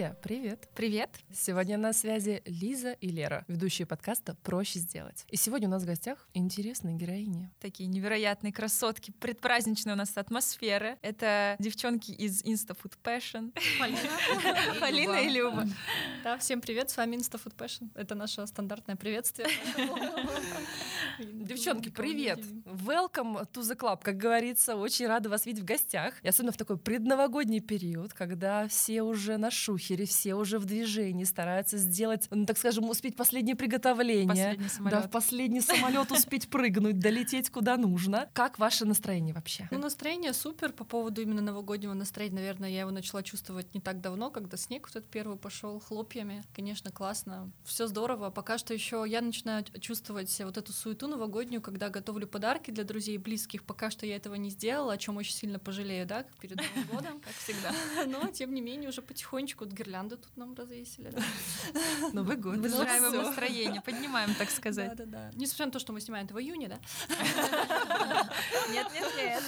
Друзья, привет! Привет! Сегодня на связи Лиза и Лера, ведущие подкаста «Проще сделать». И сегодня у нас в гостях интересные героини. Такие невероятные красотки, предпраздничная у нас атмосфера. Это девчонки из Insta Food Passion. Полина. И Люба. Да, всем привет, с вами Insta Food Passion. Это наше стандартное приветствие. Девчонки, привет! Welcome to the club, как говорится. Очень рада вас видеть в гостях. И особенно в такой предновогодний период, когда все уже на шухере, все уже в движении, стараются сделать, ну, так скажем, успеть последнее приготовление. Последний самолет. Да, в последний самолет успеть прыгнуть, долететь куда нужно. Как ваше настроение вообще? Ну, настроение супер. По поводу именно новогоднего настроения, наверное, я его начала чувствовать не так давно, когда снег вот этот первый пошел хлопьями. Конечно, классно. Все здорово. Пока что еще я начинаю чувствовать вот эту суету новогоднюю, когда готовлю подарки для друзей и близких. Пока что я этого не сделала, о чем очень сильно пожалею, да, перед Новым годом. Как всегда. Но, тем не менее, уже потихонечку вот гирлянды тут нам развесили. Да. Новый год. Выстраиваем Ну, настроение, поднимаем, так сказать. Да, да, да. Несмотря на то, что мы снимаем это в июне, да? Нет, нет, нет.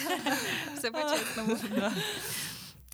Все по-честному.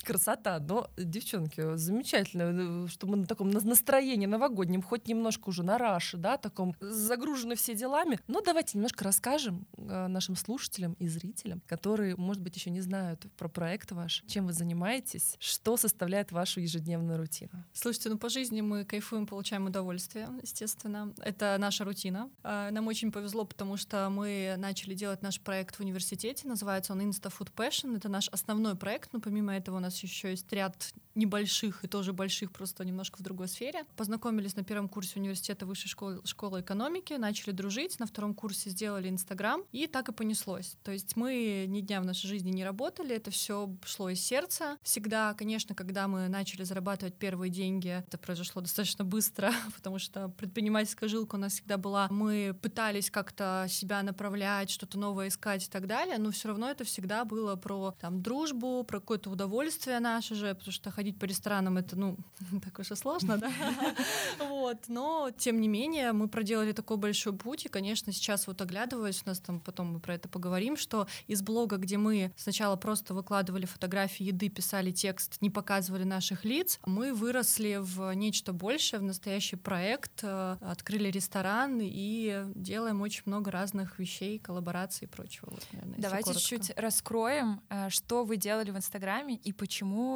Красота, но, девчонки, замечательно, э, что мы на таком на- настроении новогоднем, хоть немножко уже на раше, да, таком загружены все делами. Но давайте немножко расскажем э, нашим слушателям и зрителям, которые, может быть, еще не знают про проект ваш, чем вы занимаетесь, что составляет вашу ежедневную рутину. Слушайте, ну по жизни мы кайфуем, получаем удовольствие, естественно. Это наша рутина. А, Нам очень повезло, потому что мы начали делать наш проект в университете. Называется он Insta Food Passion. Это наш основной проект, но помимо этого у нас еще есть ряд небольших и тоже больших, просто немножко в другой сфере. Познакомились на первом курсе университета Высшей школы, школы экономики, начали дружить. На втором курсе сделали Инстаграм, и так и понеслось. То есть мы ни дня в нашей жизни не работали, это все шло из сердца. Всегда, конечно, когда мы начали зарабатывать первые деньги, это произошло достаточно быстро, потому что предпринимательская жилка у нас всегда была. Мы пытались как-то себя направлять, что-то новое искать и так далее, но все равно это всегда было про там дружбу, про какое-то удовольствие наше же, потому что ходить по ресторанам это, ну, так уж и сложно, да? Вот, но тем не менее мы проделали такой большой путь, и, конечно, сейчас вот оглядываясь, у нас там потом мы про это поговорим, что из блога, где мы сначала просто выкладывали фотографии еды, писали текст, не показывали наших лиц, мы выросли в нечто большее, в настоящий проект, э, открыли ресторан и делаем очень много разных вещей, коллабораций и прочего. Вот, наверное, Давайте коротко. чуть раскроем, э, что вы делали в Инстаграме и почему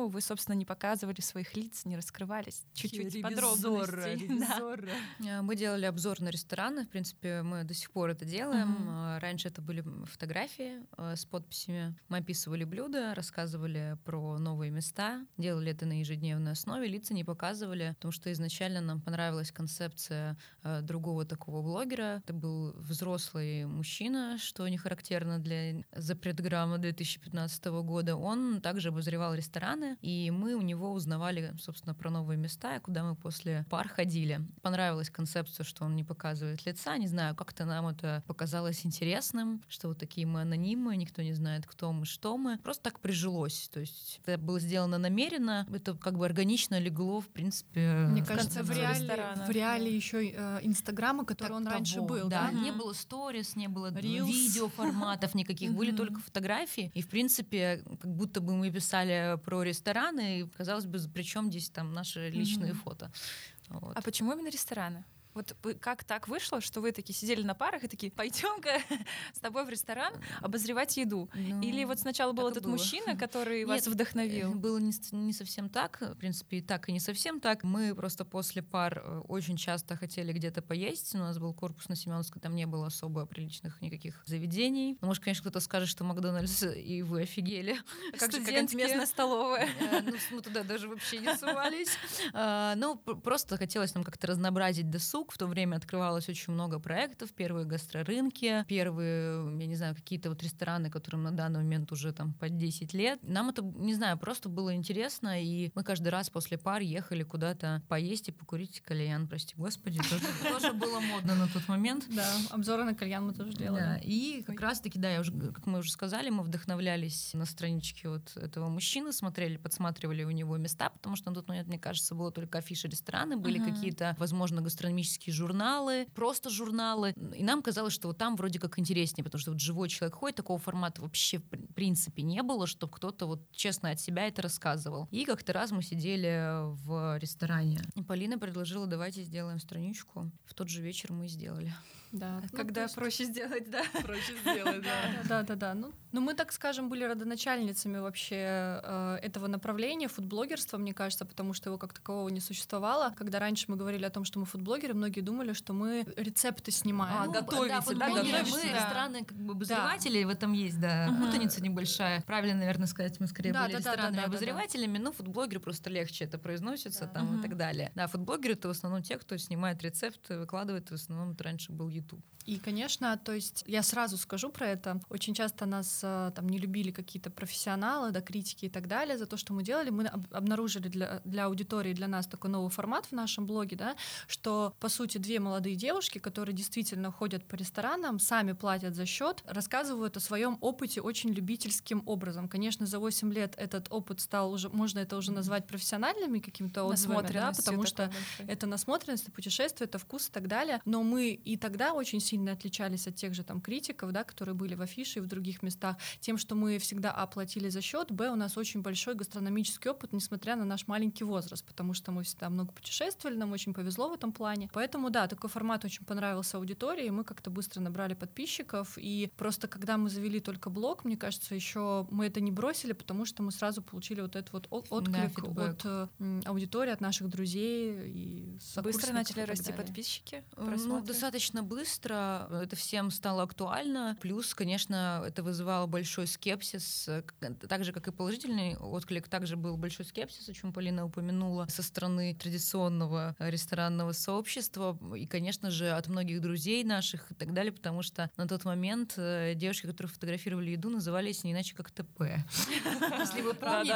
вы, собственно, не показывали своих лиц, не раскрывались. Чуть-чуть подробностей. Да. Э, Мы делали обзор на рестораны. В принципе, мы до сих пор это делаем. Э, Раньше это были фотографии э, с подписями. Мы описывали блюда, рассказывали про новые места, делали это на ежедневной основе. Лица не показывали, потому что изначально нам понравилась концепция другого такого блогера. Это был взрослый мужчина, что не характерно для запретграмма 2015 года. Он также обозревал рестораны, и мы у него узнавали, собственно, про новые места, куда мы после пар ходили. Понравилась концепция, что он не показывает лица. Не знаю, как-то нам это показалось интересным, что вот такие мы анонимы, никто не знает, кто мы, что мы. Просто так прижилось. То есть это было сделано намеренно, это как бы органично легло, в принципе. Мне в кажется, в реале, ресторана. в реале еще э, Инстаграма, который так он раньше того. был, да, да? не Мгм. было сторис, не было видеоформатов никаких, были только фотографии. И, в принципе, как будто бы мы писали про рестораны, и, казалось бы, при чем здесь там наши личные Мгм. фото. Вот. А почему именно рестораны? Вот как так вышло, что вы такие сидели на парах и такие, пойдем-ка с тобой в ресторан обозревать еду? Ну, Или вот сначала был этот было. мужчина, который Нет, вас вдохновил? Э, Было не, не совсем так, в принципе, и так, и не совсем так. Мы просто после пар э, очень часто хотели где-то поесть. У нас был корпус на Семеновской, там не было особо приличных никаких заведений. Ну, Может, конечно, кто-то скажет, что Макдональдс, и вы офигели. А Как же местная столовая? Э, ну, туда даже вообще не сувались. А, Ну, просто хотелось нам как-то разнообразить досуг. В то время открывалось очень много проектов. Первые гастрорынки, первые, я не знаю, какие-то вот рестораны, которым на данный момент уже там по 10 лет. Нам это, не знаю, просто было интересно, и мы каждый раз после пар ехали куда-то поесть и покурить кальян, прости господи. Тоже, было модно на тот момент. Да, обзоры на кальян мы тоже делали. и как раз-таки, да, как мы уже сказали, мы вдохновлялись на страничке вот этого мужчины, смотрели, подсматривали у него места, потому что на тот момент, мне кажется, было только афиши рестораны, были какие-то, возможно, гастрономические гастрономические журналы, просто журналы. И нам казалось, что вот там вроде как интереснее, потому что вот живой человек ходит, такого формата вообще в принципе не было, чтобы кто-то вот честно от себя это рассказывал. И как-то раз мы сидели в ресторане. И Полина предложила, давайте сделаем страничку. В тот же вечер мы сделали. Да. Ну, Когда есть... проще сделать, да? Проще сделать, да. Да, да, да. Ну, ну, мы, так скажем, были родоначальницами вообще э, этого направления фудблогерства, мне кажется, потому что его как такового не существовало. Когда раньше мы говорили о том, что мы фудблогеры, многие думали, что мы рецепты снимаем. А, ну, готовите, да, да, готовите. Мы да. странные как бы обозреватели, да. в этом есть, да, угу. путаница небольшая. Правильно, наверное, сказать, мы скорее да, были да, ресторанными да, да, обозревателями, да, да. но фудблогеры просто легче это произносится да. там угу. и так далее. Да, фудблогеры — это в основном те, кто снимает рецепты, выкладывает, в основном это раньше был YouTube. И, конечно, то есть я сразу скажу про это. Очень часто нас э, там не любили какие-то профессионалы, да, критики и так далее за то, что мы делали. Мы обнаружили для, для аудитории, для нас такой новый формат в нашем блоге, да, что, по сути, две молодые девушки, которые действительно ходят по ресторанам, сами платят за счет, рассказывают о своем опыте очень любительским образом. Конечно, за 8 лет этот опыт стал уже, можно это уже назвать профессиональными каким-то отзывами, да, потому что большой. это насмотренность, это путешествие, это вкус и так далее. Но мы и тогда очень сильно отличались от тех же там критиков, да, которые были в афише и в других местах, тем, что мы всегда оплатили за счет, б, у нас очень большой гастрономический опыт, несмотря на наш маленький возраст, потому что мы всегда много путешествовали, нам очень повезло в этом плане. Поэтому, да, такой формат очень понравился аудитории, мы как-то быстро набрали подписчиков, и просто когда мы завели только блог, мне кажется, еще мы это не бросили, потому что мы сразу получили вот этот вот отклик да, от э, аудитории, от наших друзей и Быстро начали расти подписчики? Ну, достаточно быстро это всем стало актуально. Плюс, конечно, это вызывало большой скепсис, так же, как и положительный отклик, также был большой скепсис, о чем Полина упомянула, со стороны традиционного ресторанного сообщества и, конечно же, от многих друзей наших и так далее, потому что на тот момент э, девушки, которые фотографировали еду, назывались не иначе как ТП. Если вы помните,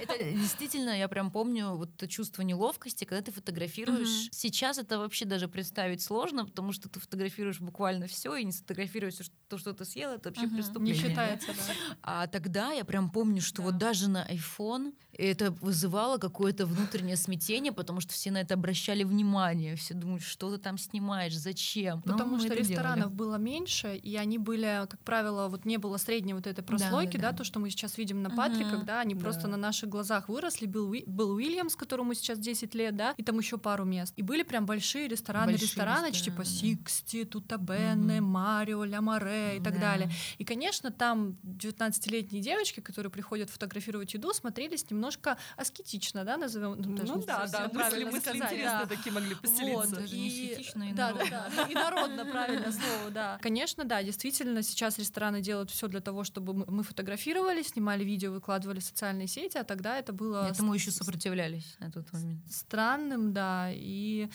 это действительно, я прям помню вот это чувство неловкости, когда ты фотографируешь. Сейчас это вообще даже представить сложно, потому что ты фотографируешь буквально все и не сфотографируешь то, что ты съел, это вообще угу. преступление. Не считается, да. А тогда я прям помню, что да. вот даже на iPhone это вызывало какое-то внутреннее смятение, потому что все на это обращали внимание, все думают, что ты там снимаешь, зачем. Ну, потому что ресторанов делали. было меньше, и они были, как правило, вот не было средней вот этой прослойки, да, да, да. то, что мы сейчас видим на Патри, угу. когда они да. просто на наших глазах выросли. Был, был Уильямс, которому сейчас 10 лет, да, и там еще пару мест. И были прям большие рестораны, большие рестораны, рестораны типа Сиксти, Тутабене, mm-hmm. Марио, La Marée и так да. далее. И, конечно, там 19-летние девочки, которые приходят фотографировать еду, смотрелись немножко аскетично, да, назовем. Ну, ну да, да, мысли, мысли сказать. интересно да. такие могли поселиться. Вот, и, и да, да, да, да, и народно, правильно слово, да. Конечно, да, действительно, сейчас рестораны делают все для того, чтобы мы фотографировали, снимали видео, выкладывали в социальные сети, а тогда это было... Этому еще сопротивлялись на тот момент. Странным, да, и,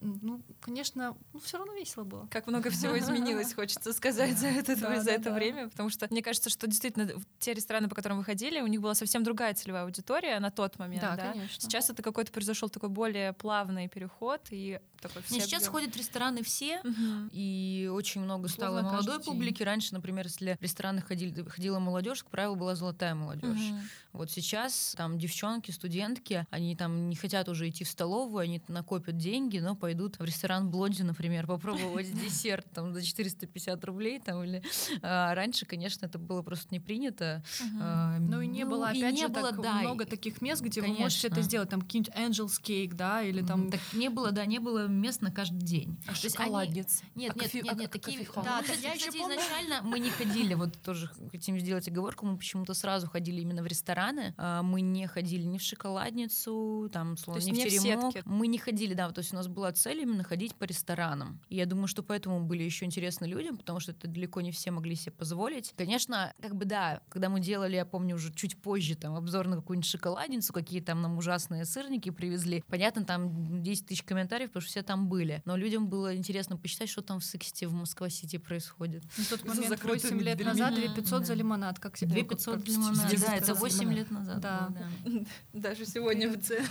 ну, конечно, ну, все равно весело было. Как много всего изменилось, хочется сказать, за это, за это время. Потому что мне кажется, что действительно те рестораны, по которым вы ходили, у них была совсем другая целевая аудитория на тот момент. Да, конечно. Сейчас это какой-то произошел такой более плавный переход и такой все. Сейчас ходят в рестораны все, и очень много стало молодой публики. Раньше, например, если в рестораны ходили, ходила молодежь, как правило, была золотая молодежь. Вот сейчас там девчонки, студентки, они там не хотят уже идти в столовую, они накопят деньги, но пойдут в ресторан Блонди, например, попробовать десерт там за 450 рублей там или а, раньше, конечно, это было просто не принято. Угу. А, ну и не ну, было, опять не же, было, так да, много таких мест, где конечно. вы можете это сделать, там какие-нибудь Angel's Cake, да, или там... Так не было, да, не было мест на каждый день. А шоколадниц? Они... Нет, а нет, кофе... нет, нет, а такие... Да, так, я еще изначально мы не ходили, вот тоже хотим сделать оговорку, мы почему-то сразу ходили именно в рестораны, а, мы не ходили ни в шоколадницу, там, словно, ни в теремок. Мы не ходили, да, то есть у нас была цель именно ходить по ресторанам. И я думаю, что поэтому были еще интересны людям, потому что это далеко не все могли себе позволить. Конечно, как бы да, когда мы делали, я помню, уже чуть позже там обзор на какую-нибудь шоколадницу, какие там нам ужасные сырники привезли. Понятно, там 10 тысяч комментариев, потому что все там были. Но людям было интересно почитать, что там в Сексте, в Москва-Сити происходит. На тот момент 8 лет назад 2 500 за лимонад. Как 2 500 за лимонад, да, это 8 лет назад. Да. Даже сегодня в цене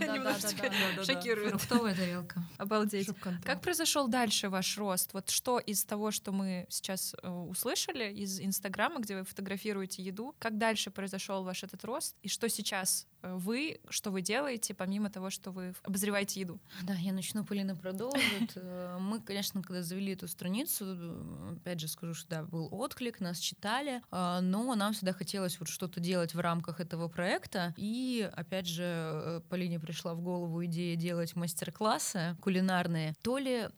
немножечко шокирует. Фруктовая тарелка. Обалдеть. Как произошел дальше ваш рост? Вот что из того, что мы сейчас э, услышали из Инстаграма, где вы фотографируете еду, как дальше произошел ваш этот рост и что сейчас э, вы, что вы делаете, помимо того, что вы обозреваете еду. Да, я начну, Полина продолжит. Э, мы, конечно, когда завели эту страницу, опять же скажу, что да, был отклик, нас читали, но нам всегда хотелось вот что-то делать в рамках этого проекта. И, опять же, Полине пришла в голову идея делать мастер-классы кулинарные. То ли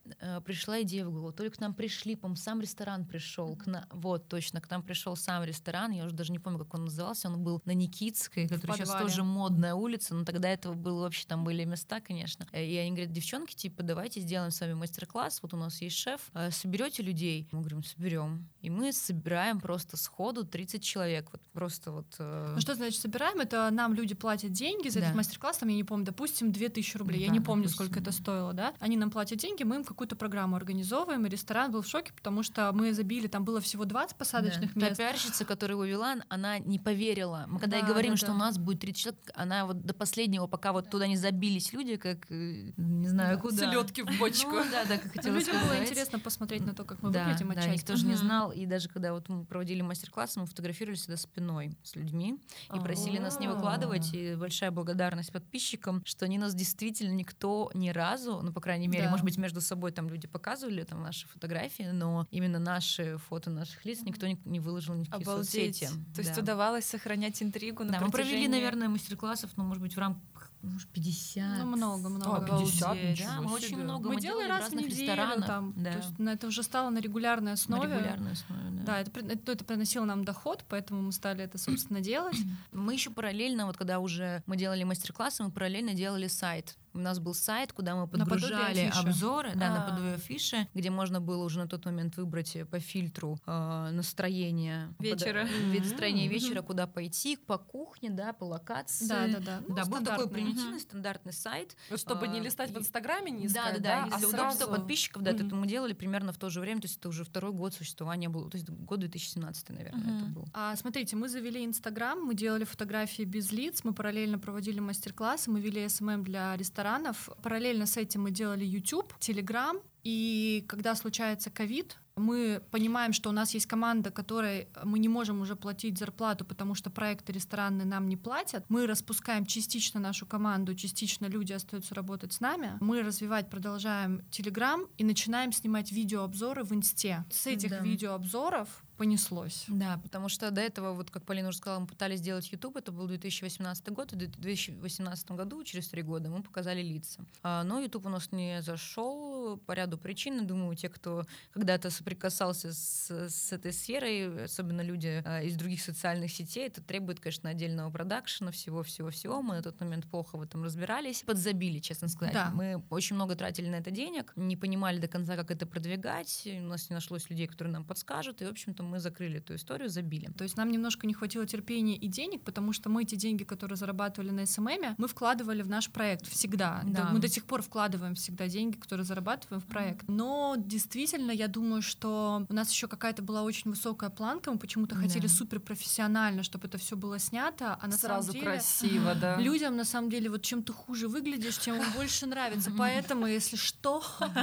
пришла идея в голову, то ли к нам пришли, по сам ресторан пришел. К на... Вот, точно, к нам пришел сам ресторан, я уже даже не помню, как он назывался, он был на Никитской, которая сейчас тоже модная улица, но тогда этого было вообще, там были места, конечно. И они говорят, девчонки, типа, давайте сделаем с вами мастер-класс, вот у нас есть шеф, э, соберете людей? Мы говорим, соберем. И мы собираем просто сходу 30 человек, вот просто вот. Э, ну что значит собираем? Это нам люди платят деньги за да. этот мастер-класс, там, я не помню, допустим, 2000 рублей, да, я не помню, допустим. сколько это стоило, да? Они нам платят деньги, мы им какую-то программу организовываем, и ресторан был в шоке, потому что мы забили, там было всего 20 посадочных да. мест. Та пиарщица, которая его вела, она не поверила. Мы когда да, ей говорим, да, что да. у нас будет 30 человек, она вот до последнего, пока вот туда не забились люди, как э, не знаю да, куда. Селедки в бочку. Ну, да, да, как хотела Людям было интересно посмотреть на то, как мы да, выглядим да, отчасти. никто же не знал. И даже когда вот мы проводили мастер-классы, мы фотографировали всегда спиной с людьми и просили нас не выкладывать. И большая благодарность подписчикам, что они нас действительно никто ни разу, ну, по крайней мере, может быть, между собой там люди показывали там наши фотографии, но именно наши фото наших лиц никто не, не выложил ни в какие соцсети. То есть удавалось сохранять интригу на Да, мы провели, наверное, мастер-классов, ну, может быть, в рамках может, 50. Ну, много, много. А, 50? Да, мы очень много. Мы, мы делали раз в неделю. Ресторанах. Там, да. То есть, ну, это уже стало на регулярной основе. На регулярной основе, да. Да, это, это, это приносило нам доход, поэтому мы стали это, собственно, делать. Мы еще параллельно, вот когда уже мы делали мастер-классы, мы параллельно делали сайт у нас был сайт, куда мы подгружали обзоры, да, а. наподобие афиши, где можно было уже на тот момент выбрать по фильтру э, настроение вечера, под, настроение вечера, куда пойти, по кухне, да, по локации. Да, да, да. Ну, да, был такой примитивный стандартный сайт, чтобы не листать в Инстаграме, не искать, да, да, да, для удобства подписчиков, да, это мы делали примерно в то же время, то есть это уже второй год существования был, то есть год 2017, наверное, это был. А смотрите, мы завели Инстаграм, мы делали фотографии без лиц, мы параллельно проводили мастер-классы, мы вели СММ для ресторанов ресторанов. Параллельно с этим мы делали YouTube, Telegram. И когда случается ковид, мы понимаем, что у нас есть команда, которой мы не можем уже платить зарплату, потому что проекты ресторанные нам не платят. Мы распускаем частично нашу команду, частично люди остаются работать с нами. Мы развивать продолжаем Telegram и начинаем снимать видеообзоры в Инсте. С этих да. видеообзоров понеслось. Да, потому что до этого, вот как Полина уже сказала, мы пытались сделать YouTube, это был 2018 год, и в 2018 году, через три года, мы показали лица. А, но YouTube у нас не зашел по ряду причин. Думаю, те, кто когда-то соприкасался с, с этой сферой, особенно люди а, из других социальных сетей, это требует, конечно, отдельного продакшена, всего-всего-всего. Мы на тот момент плохо в этом разбирались. Подзабили, честно сказать. Да. Мы очень много тратили на это денег, не понимали до конца, как это продвигать. У нас не нашлось людей, которые нам подскажут. И, в общем-то, мы закрыли эту историю, забили. То есть нам немножко не хватило терпения и денег, потому что мы эти деньги, которые зарабатывали на СММ, мы вкладывали в наш проект всегда. Да. Мы до сих пор вкладываем всегда деньги, которые зарабатываем в проект. Но действительно, я думаю, что у нас еще какая-то была очень высокая планка, мы почему-то хотели да. супер профессионально, чтобы это все было снято, а на Сразу самом деле красиво, да. Людям на самом деле вот чем ты хуже выглядишь, тем больше нравится. Поэтому, если что...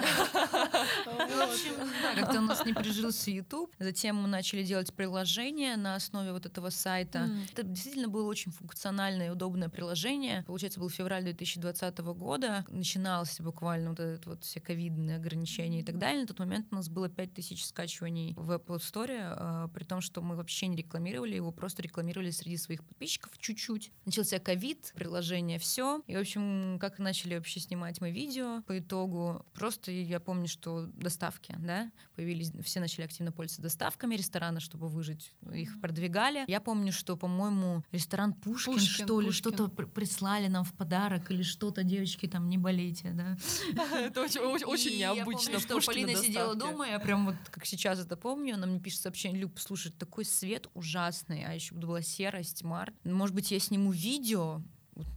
Как-то у нас не прижился YouTube. Затем мы начали делать приложение на основе вот этого сайта. Mm. Это действительно было очень функциональное и удобное приложение. Получается, был февраль 2020 года. Начинался буквально вот этот вот все ковидные ограничения и так далее. На тот момент у нас было 5000 скачиваний в Apple Store, э, при том, что мы вообще не рекламировали его, просто рекламировали среди своих подписчиков чуть-чуть. Начался ковид, приложение все. И, в общем, как начали вообще снимать мы видео по итогу, просто я помню, что доставки, да, появились, все начали активно пользоваться доставками, ресторана, чтобы выжить, их продвигали. Я помню, что, по-моему, ресторан Пушкин, Пушкин что ли, что-то прислали нам в подарок или что-то, девочки, там, не болейте, да. Это очень необычно. что Полина сидела дома, я прям вот, как сейчас это помню, она мне пишет сообщение, Люб, слушай, такой свет ужасный, а еще была серость, март. Может быть, я сниму видео,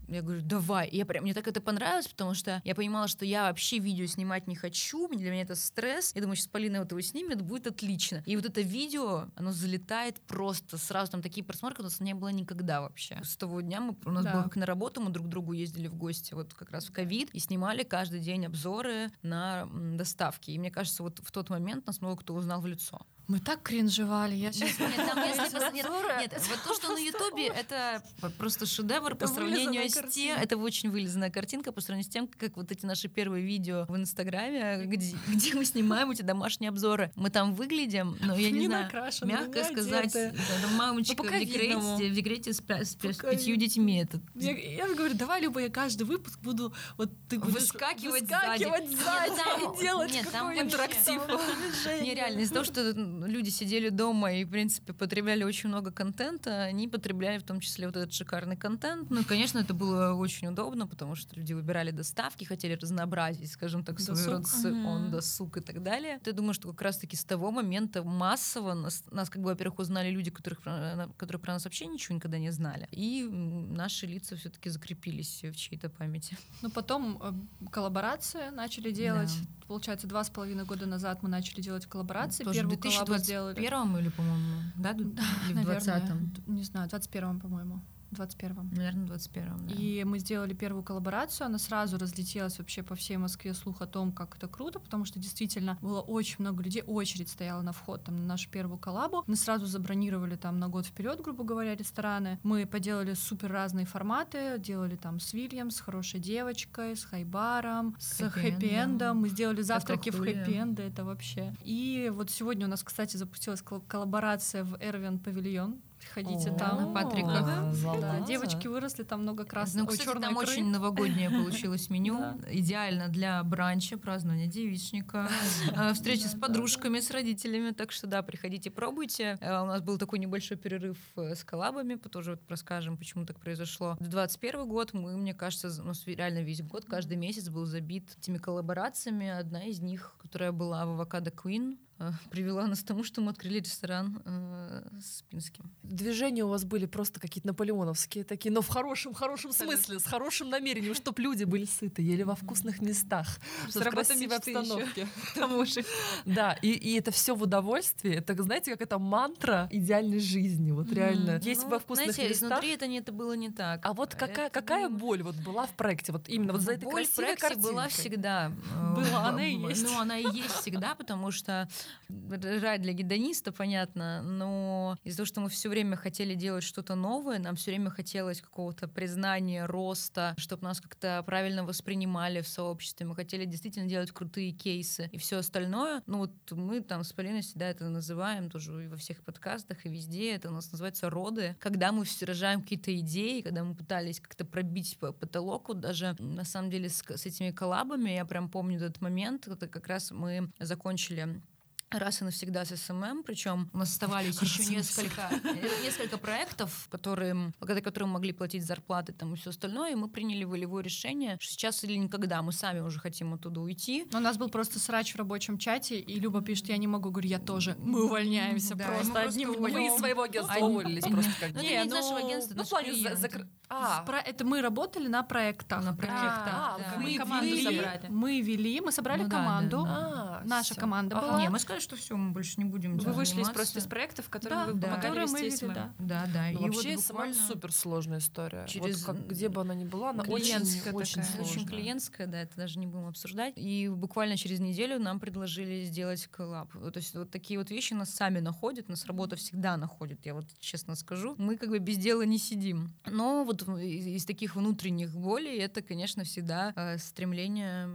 я говорю, давай. И я прям, мне так это понравилось, потому что я понимала, что я вообще видео снимать не хочу, для меня это стресс. Я думаю, сейчас Полина вот его снимет, будет отлично. И вот это видео, оно залетает просто сразу, там такие просмотры, у нас не было никогда вообще. С того дня мы, у нас да. было как на работу, мы друг к другу ездили в гости вот как раз в ковид и снимали каждый день обзоры на доставки. И мне кажется, вот в тот момент нас много кто узнал в лицо. Мы так кринжевали, я сейчас... Нет, там, если нет, нет, вот то, что на Ютубе, это просто шедевр по сравнению с тем... Это очень вылизанная картинка по сравнению с тем, как вот эти наши первые видео в Инстаграме, где, где мы снимаем эти домашние обзоры. Мы там выглядим, ну, я не, не знаю, мягко сказать, да, мамочка ну, в декрете, в декрете с, с, с пятью детьми. Это... Я, я говорю, давай, Люба, я каждый выпуск буду... Вот ты будешь выскакивать, выскакивать сзади. сзади и делать нет, там интерактив. Нереально. Из-за того, что люди сидели дома и, в принципе, потребляли очень много контента, они потребляли в том числе вот этот шикарный контент. Ну и, конечно, это было очень удобно, потому что люди выбирали доставки, хотели разнообразить, скажем так, свой рацион, досуг и так далее. Я думаю, что как раз-таки с того момента массово нас, нас как бы, во-первых, узнали люди, которых, которые про нас вообще ничего никогда не знали. И наши лица все-таки закрепились в чьей-то памяти. Ну, потом э, коллаборации начали делать. Да. Получается, два с половиной года назад мы начали делать коллаборации. Тоже Первую сделали. В первом или, по-моему, да? Да, или в двадцатом? Не знаю, в двадцать первом, по-моему. 21-м. Наверное, 21-м, да. И мы сделали первую коллаборацию, она сразу разлетелась вообще по всей Москве слух о том, как это круто, потому что действительно было очень много людей, очередь стояла на вход там, на нашу первую коллабу. Мы сразу забронировали там на год вперед, грубо говоря, рестораны. Мы поделали супер разные форматы, делали там с Вильям, с хорошей девочкой, с Хайбаром, с хэппи-эндом. Мы сделали завтраки в хэппи-энды, это вообще. И вот сегодня у нас, кстати, запустилась коллаборация в Эрвин Павильон, ходите О, там. На Патрика. Да, девочки выросли, там много красного. Ну, кстати, там очень новогоднее получилось меню. Идеально для бранча, празднования девичника, э, встречи с подружками, с родителями. Так что да, приходите, пробуйте. Э, у нас был такой небольшой перерыв э, с коллабами, тоже вот расскажем, почему так произошло. В 21 год мы, мне кажется, у нас реально весь год, каждый месяц был забит этими коллаборациями. Одна из них, которая была в Авокадо Queen, привела нас к тому, что мы открыли ресторан э, с Пинским. Движения у вас были просто какие-то наполеоновские такие, но в хорошем, хорошем смысле, с хорошим намерением, чтобы люди были сыты, ели во вкусных местах, в красивой обстановке. Да, и, и это все в удовольствии. Это, знаете, как это мантра идеальной жизни. Вот реально. Есть ну, во вкусных знаете, местах. изнутри это, не, это было не так. А вот какая, какая боль вот была в проекте? Вот именно вот за этой боль красивой в проекте картинкой. была всегда. Была, она и есть. Ну, она и есть всегда, потому что рай для гедониста, понятно, но из-за того, что мы все время хотели делать что-то новое, нам все время хотелось какого-то признания, роста, чтобы нас как-то правильно воспринимали в сообществе. Мы хотели действительно делать крутые кейсы и все остальное. Ну вот мы там с Полиной всегда это называем тоже и во всех подкастах, и везде. Это у нас называется роды. Когда мы рожаем какие-то идеи, когда мы пытались как-то пробить по потолок, вот даже на самом деле с, с этими коллабами, я прям помню этот момент, это как раз мы закончили раз и навсегда с СММ, причем у нас оставались еще несколько, несколько проектов, которые, благодаря которым могли платить зарплаты там и все остальное, и мы приняли волевое решение, что сейчас или никогда мы сами уже хотим оттуда уйти. У нас был просто срач в рабочем чате, и Люба пишет, я не могу, говорю, я тоже. Мы увольняемся да, просто одним Мы из своего агентства уволились просто как Ну, не из нашего ну, агентства, ну, это а. Это мы работали на проектах. На проектах. А, да. Мы команду вели, собрали. Мы вели, мы собрали ну, команду. А, Наша команда была. Не, мы сказали, что все, мы больше не будем Вы вышли из просто из проектов, которые да, вы да. помогали вести вели, да. Да, да. Ну, и вообще вот буквально... супер сложная история. Через... Вот как, где бы она ни была, она клиентская очень, такая. очень Очень клиентская, да, это даже не будем обсуждать. И буквально через неделю нам предложили сделать коллаб. То есть вот такие вот вещи нас сами находят, нас работа всегда находит, я вот честно скажу. Мы как бы без дела не сидим. Но вот из, из таких внутренних болей это, конечно, всегда э, стремление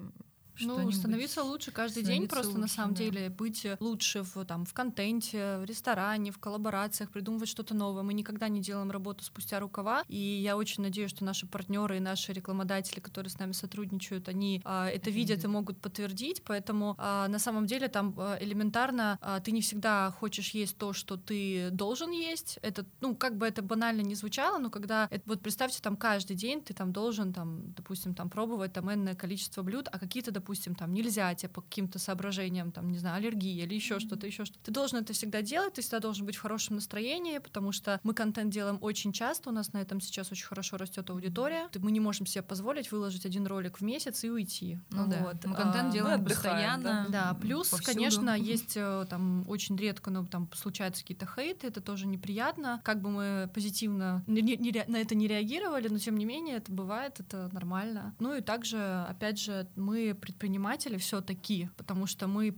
ну, становиться лучше каждый день, просто лучше, на самом да. деле быть лучше в, там, в контенте, в ресторане, в коллаборациях, придумывать что-то новое. Мы никогда не делаем работу спустя рукава, и я очень надеюсь, что наши партнеры и наши рекламодатели, которые с нами сотрудничают, они а, это видят и могут подтвердить, поэтому а, на самом деле там а, элементарно а, ты не всегда хочешь есть то, что ты должен есть. Это, ну, как бы это банально не звучало, но когда, это, вот представьте, там каждый день ты там должен, там, допустим, там пробовать там энное количество блюд, а какие-то, допустим, допустим, там нельзя тебе по каким-то соображениям, там, не знаю, аллергии или еще mm-hmm. что-то, еще что-то. Ты должен это всегда делать, ты всегда должен быть в хорошем настроении, потому что мы контент делаем очень часто, у нас на этом сейчас очень хорошо растет аудитория. Мы не можем себе позволить выложить один ролик в месяц и уйти. Ну, вот. да. Мы контент а, делаем постоянно. Да, плюс, повсюду. конечно, есть э, там очень редко, но там случаются какие-то хейты, это тоже неприятно. Как бы мы позитивно не, не, на это не реагировали, но тем не менее это бывает, это нормально. Ну и также, опять же, мы предприниматели все-таки, потому что мы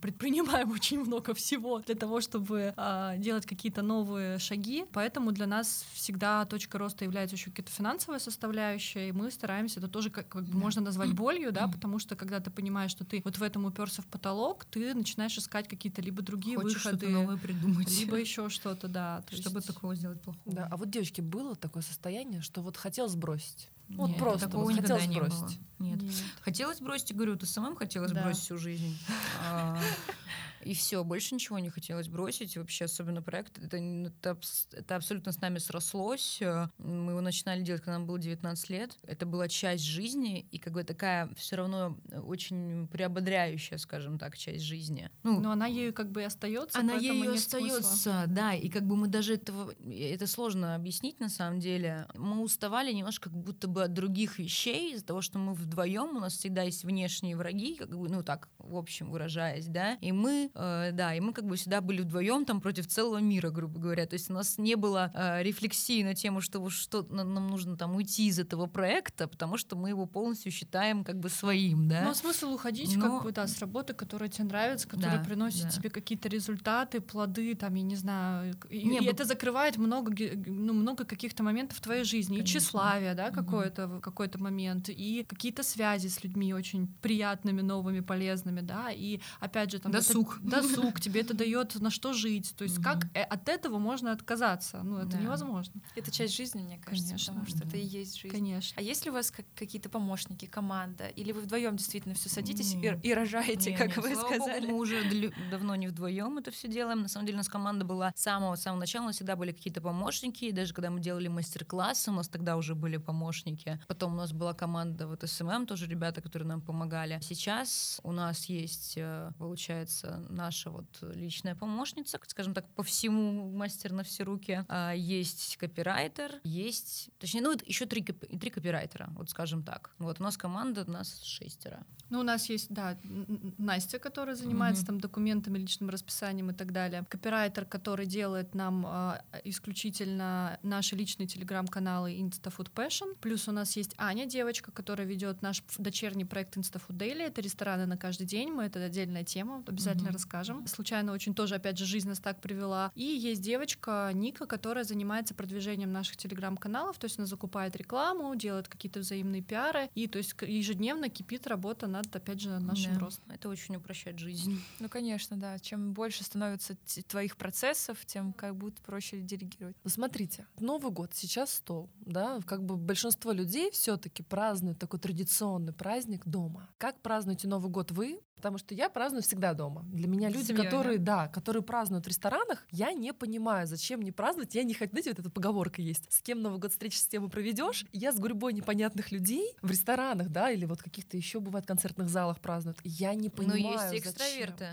предпринимаем очень много всего для того, чтобы а, делать какие-то новые шаги. Поэтому для нас всегда точка роста является еще какая-то финансовая составляющая, и мы стараемся, это тоже как, как бы можно назвать болью, да, потому что когда ты понимаешь, что ты вот в этом уперся в потолок, ты начинаешь искать какие-то либо другие Хочешь выходы, новое придумать, либо еще что-то, да. Чтобы есть... такого сделать плохого. Да, а вот девочки было такое состояние, что вот хотел сбросить. Вот Нет, просто такого вот хотелось не бросить. Было. Нет. Нет. Хотелось бросить, говорю, ты самым хотелось да. бросить всю жизнь. И все, больше ничего не хотелось бросить. Вообще, особенно проект, это, это, это абсолютно с нами срослось. Мы его начинали делать, когда нам было 19 лет. Это была часть жизни, и как бы такая все равно очень приободряющая, скажем так, часть жизни. Ну, Но она ею как бы и остается. Она ею остается, да. И как бы мы даже этого, это сложно объяснить на самом деле. Мы уставали немножко как будто бы от других вещей из-за того, что мы вдвоем, у нас всегда есть внешние враги, как бы, ну так, в общем выражаясь, да. И мы Э, да, и мы как бы всегда были вдвоем там против целого мира, грубо говоря. То есть у нас не было э, рефлексии на тему, что, что нам нужно там уйти из этого проекта, потому что мы его полностью считаем как бы своим, да. Ну а смысл уходить Но... как бы, да, с работы, которая тебе нравится, которая да, приносит да. тебе какие-то результаты, плоды, там, я не знаю. И, не, и это закрывает много, ну, много каких-то моментов в твоей жизни. Конечно. И тщеславие, да, какое-то, угу. какой-то момент, и какие-то связи с людьми очень приятными, новыми, полезными, да, и опять же там... Досуг. Досуг, тебе это дает на что жить. То есть как э, от этого можно отказаться? Ну, это невозможно. Это часть жизни, мне кажется, потому что это и есть жизнь. Конечно. А есть ли у вас какие-то помощники, команда? Или вы вдвоем действительно все садитесь и, рожаете, как вы сказали? мы уже давно не вдвоем это все делаем. На самом деле у нас команда была с самого самого начала, у нас всегда были какие-то помощники. И даже когда мы делали мастер-классы, у нас тогда уже были помощники. Потом у нас была команда вот SMM, тоже ребята, которые нам помогали. Сейчас у нас есть, э, получается, наша вот личная помощница, скажем так, по всему мастер на все руки. А, есть копирайтер, есть, точнее, ну, еще три, три копирайтера, вот скажем так. Вот у нас команда, у нас шестеро. Ну, у нас есть, да, Настя, которая занимается mm-hmm. там документами, личным расписанием и так далее. Копирайтер, который делает нам э, исключительно наши личные телеграм-каналы InstaFood Passion. Плюс у нас есть Аня, девочка, которая ведет наш дочерний проект InstaFood Daily. Это рестораны на каждый день. Мы это отдельная тема, обязательно mm-hmm. Расскажем. Случайно очень тоже, опять же, жизнь нас так привела. И есть девочка Ника, которая занимается продвижением наших телеграм-каналов. То есть она закупает рекламу, делает какие-то взаимные пиары. И то есть ежедневно кипит работа на над, опять же, нашим да. ростом. Это очень упрощает жизнь. Ну, конечно, да. Чем больше становится твоих процессов, тем как будто проще делегировать. Ну, смотрите, Новый год, сейчас стол, да, как бы большинство людей все таки празднуют такой традиционный праздник дома. Как празднуете Новый год вы? Потому что я праздную всегда дома. Для меня люди, Семьей, которые, да? да, которые празднуют в ресторанах, я не понимаю, зачем мне праздновать. Я не хочу, знаете, вот эта поговорка есть. С кем Новый год встречи с тем и проведешь. Я с гурьбой непонятных людей в ресторанах, да, или вот каких-то еще бывает концертных залах празднуют. Я не понимаю, Но есть экстраверты.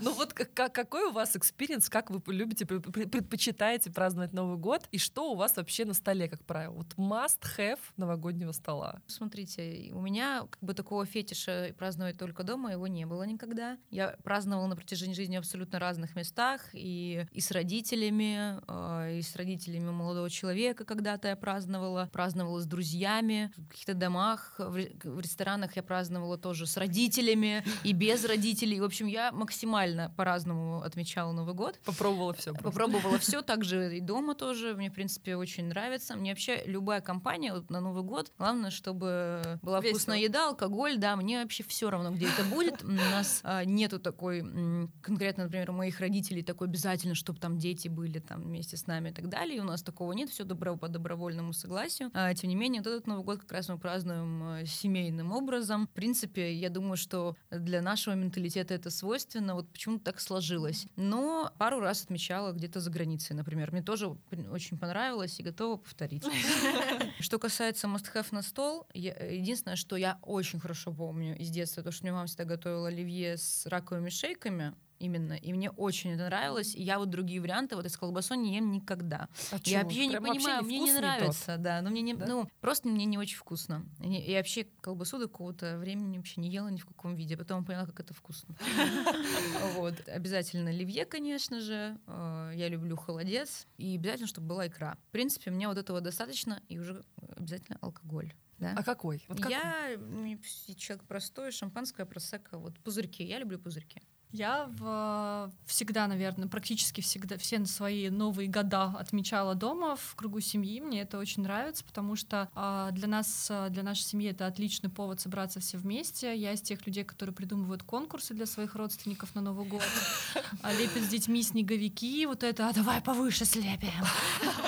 Ну вот какой у вас experience, как вы любите, предпочитаете праздновать Новый год, и что у вас вообще на столе, как правило? Вот must have новогоднего стола. Смотрите, у меня как бы такого фетиша праздновать праздновать только дома, его не было никогда. Я праздновала на протяжении жизни абсолютно разных местах, и, и с родителями, э, и с родителями молодого человека когда-то я праздновала, праздновала с друзьями, в каких-то домах, в, в ресторанах я праздновала тоже с родителями и без родителей. В общем, я максимально по-разному отмечала Новый год. Попробовала все. Попробовала все, также и дома тоже. Мне, в принципе, очень нравится. Мне вообще любая компания вот, на Новый год, главное, чтобы была Весело. вкусная еда, алкоголь, да, мне вообще все равно равно, где это будет. У нас а, нету такой, конкретно, например, у моих родителей такой обязательно, чтобы там дети были там вместе с нами и так далее. И у нас такого нет, все добро по добровольному согласию. А, тем не менее, вот этот Новый год как раз мы празднуем а, семейным образом. В принципе, я думаю, что для нашего менталитета это свойственно, вот почему-то так сложилось. Но пару раз отмечала где-то за границей, например. Мне тоже очень понравилось и готова повторить. Что касается must-have на стол, единственное, что я очень хорошо помню из детства, то, что мне мама всегда готовила оливье с раковыми шейками, именно. И мне очень это нравилось. И я вот другие варианты вот из колбасой не ем никогда. А я вообще не понимаю, мне не нравится, тот? да, но мне не, да? ну просто мне не очень вкусно. И, и вообще колбасу до какого-то времени вообще не ела ни в каком виде. Потом поняла, как это вкусно. Вот обязательно оливье, конечно же. Э, я люблю холодец и обязательно, чтобы была икра. В принципе, мне вот этого достаточно и уже обязательно алкоголь. Да? А какой? Вот я человек простой, шампанское, просека, вот пузырьки. Я люблю пузырьки. Я в, всегда, наверное, практически всегда все свои новые года отмечала дома в кругу семьи. Мне это очень нравится, потому что а, для нас, для нашей семьи это отличный повод собраться все вместе. Я из тех людей, которые придумывают конкурсы для своих родственников на Новый год, а, лепят с детьми снеговики, вот это, а давай повыше слепим,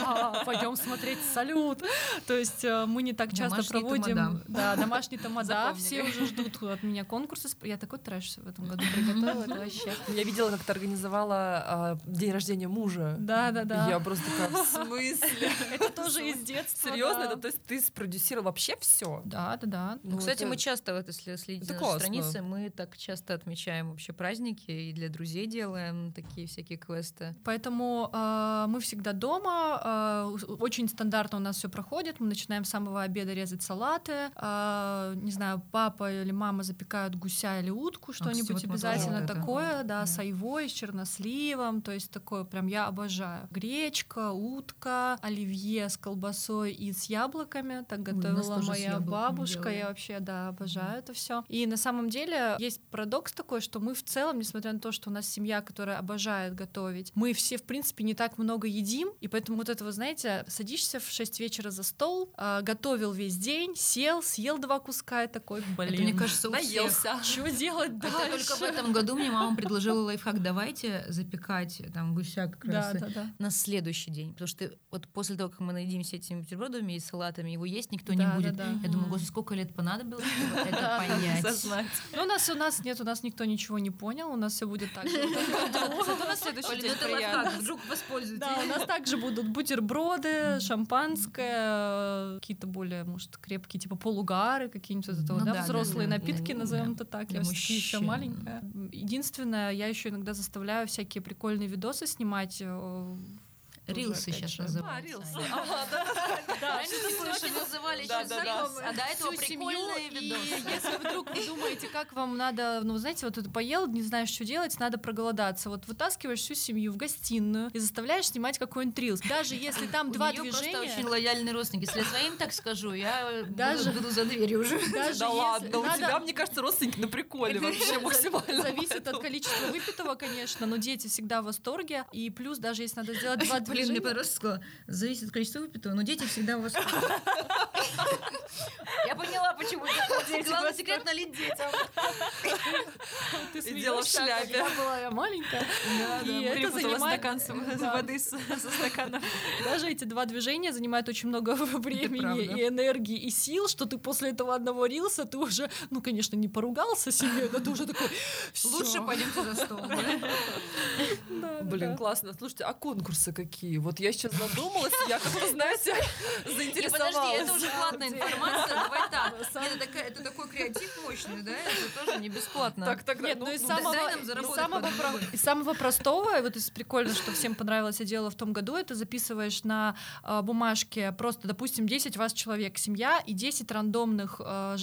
а, пойдем смотреть салют. То есть э, мы не так часто проводим... Да, домашний тамада. Все уже ждут от меня конкурсы. Я такой трэш в этом году приготовила вообще. Я видела, как ты организовала э, день рождения мужа. Да, да, да. Я просто такая, в смысле? Это тоже из детства. Серьезно? Это то есть ты спродюсировал вообще все? Да, да, да. Ну, кстати, мы часто вот если следить за страницы, мы так часто отмечаем вообще праздники и для друзей делаем такие всякие квесты. Поэтому э, мы всегда дома. Э, очень стандартно у нас все проходит. Мы начинаем с самого обеда резать салаты. Э, не знаю, папа или мама запекают гуся или утку, что-нибудь обязательно такое такое, да, с айвой, с черносливом, то есть такое прям я обожаю. Гречка, утка, оливье с колбасой и с яблоками, так готовила Ой, моя бабушка, я вообще, да, обожаю это все. И на самом деле есть парадокс такой, что мы в целом, несмотря на то, что у нас семья, которая обожает готовить, мы все, в принципе, не так много едим, и поэтому вот этого, знаете, садишься в 6 вечера за стол, э, готовил весь день, сел, съел два куска и такой, блин, это, мне кажется, наелся. Что делать дальше? Это только в этом году мне мама предложила лайфхак, давайте запекать там гуся как раз да, да. на следующий день. Потому что вот после того, как мы наедимся этими бутербродами и салатами, его есть никто да, не будет. Да, да. Я думаю, господи, сколько лет понадобилось, чтобы это понять. Ну, у нас у нас нет, у нас никто ничего не понял, у нас все будет так же. Зато на следующий день приятно. Вдруг воспользуйтесь. Да, у нас также будут бутерброды, шампанское, какие-то более, может, крепкие, типа полугары, какие-нибудь ну да, взрослые напитки, назовем это так. Я еще маленькая. Единственное, я еще иногда заставляю всякие прикольные видосы снимать э, Рилсы сейчас называют. А, рилсы. Раньше называли сейчас а до этого прикольные видосы. Если вдруг вы думаете, как вам надо, ну, знаете, вот это поел, не знаешь, что делать, надо проголодаться. Вот вытаскиваешь всю семью в гостиную и заставляешь снимать какой-нибудь рилс. Даже если там два движения... просто очень лояльный родственник. Если я своим так скажу, я даже буду за дверью уже. Да ладно, у тебя, мне кажется, родственники на приколе вообще максимально. Зависит от количества выпитого, конечно, но дети всегда в восторге. И плюс, даже если надо сделать два движения... Блин, мне подросток сказала, зависит от количества выпитого, но дети всегда у вас... Я поняла, почему Главный секрет налить детям. Ты смеялась в шляпе. Я была я маленькая. И это занимает... стакан воды со стаканом. Даже эти два движения занимают очень много времени и энергии, и сил, что ты после этого одного рилса, ты уже, ну, конечно, не поругался себе, но ты уже такой... Лучше пойдемте за стол. Блин, классно. Слушайте, а конкурсы какие? Вот я сейчас задумалась, я как-то, знаете, заинтересовалась. подожди, это уже платная информация, давай так. Это такой креатив мощный, да? Это тоже не бесплатно. Так, так, Нет, ну, ну из самого простого, и вот из прикольно, что всем понравилось я делала в том году, это записываешь на а, бумажке просто, допустим, 10 вас человек, семья, и 10 рандомных, а,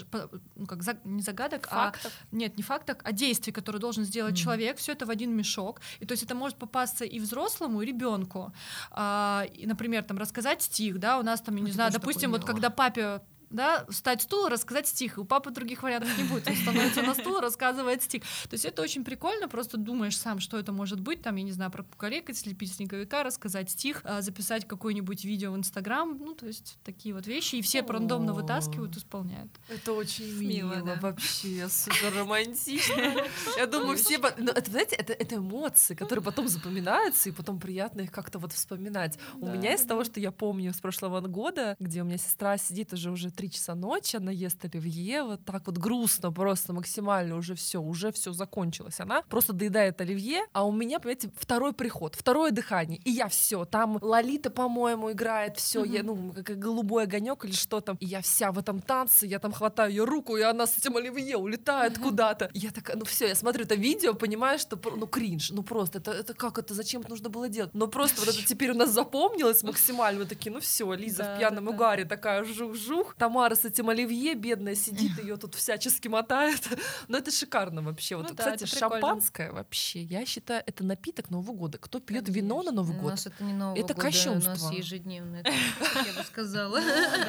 ну как, не загадок, а... Нет, не фактов, а действий, которые должен сделать человек, все это в один мешок. И то есть это может попасться и взрослому, и ребенку. А, например, там рассказать стих, да, у нас там, я не знаю, допустим, вот когда папе да, встать стул, рассказать стих. У папы других вариантов не будет. Он становится на стул, рассказывает стих. То есть это очень прикольно, просто думаешь сам, что это может быть. Там, я не знаю, про кукарекать, слепить снеговика, рассказать стих, а, записать какое-нибудь видео в Инстаграм. Ну, то есть такие вот вещи. И все рандомно вытаскивают, исполняют. Это очень мило, мило да? вообще, супер романтично. Я думаю, все... Ну, это, знаете, это, это эмоции, которые потом запоминаются, и потом приятно их как-то вот вспоминать. У меня из того, что я помню с прошлого года, где у меня сестра сидит уже уже 3 часа ночи, она ест оливье, вот так вот грустно, просто максимально уже все, уже все закончилось. Она просто доедает оливье, а у меня, понимаете, второй приход, второе дыхание, и я все, там Лолита, по-моему, играет, все, я, ну, как голубой огонек или что там, и я вся в этом танце, я там хватаю ее руку, и она с этим оливье улетает куда-то. Я такая, ну все, я смотрю это видео, понимаю, что, ну, кринж, ну просто, это, это как это, зачем нужно было делать? Но просто вот это теперь у нас запомнилось максимально, мы такие, ну все, Лиза в пьяном угаре такая жух-жух, Тамара с этим оливье, бедная, сидит, ее тут всячески мотает. Но это шикарно вообще. Вот, ну, кстати, шампанское вообще, я считаю, это напиток Нового года. Кто пьет вино на Новый год? У нас это не Нового это года, кощунство. у нас ежедневное, я бы сказала.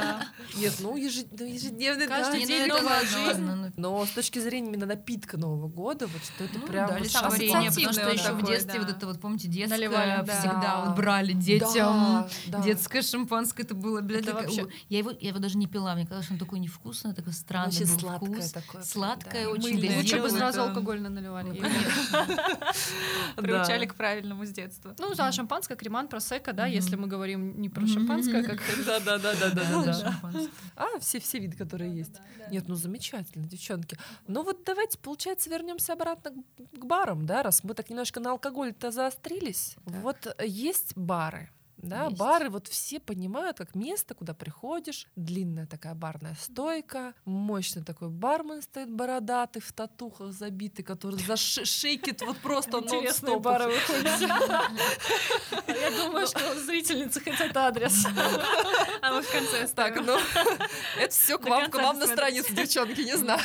Нет, ну, ну ежедневный, Каждый день новая жизнь. Но с точки зрения именно напитка Нового года, вот что это прям потому что еще в детстве вот это вот, помните, детское всегда брали детям. Детское шампанское, это было, блядь, я его я его даже не пила, мне казалось, что он такой невкусный, такой странный был сладкое вкус. Такое, сладкое, очень Лучше бы сразу алкогольно наливали. Приучали к правильному с детства. Ну, за шампанское, креман, просека, да, если мы говорим не про шампанское, как да, да, да, да, да, да. А, все, все виды, которые есть. Нет, ну замечательно, девчонки. Ну вот давайте, получается, вернемся обратно к барам, да, раз мы так немножко на алкоголь-то заострились. Вот есть бары, да, Есть. бары вот все понимают как место, куда приходишь, длинная такая барная стойка, мощный такой бармен стоит бородатый в татухах забитый, который зашейкит вот просто Интересные бары выходят. Я думаю, что зрительницы хотят адрес. А мы в конце Так, ну, это все к вам, к вам на странице, девчонки, не знаю.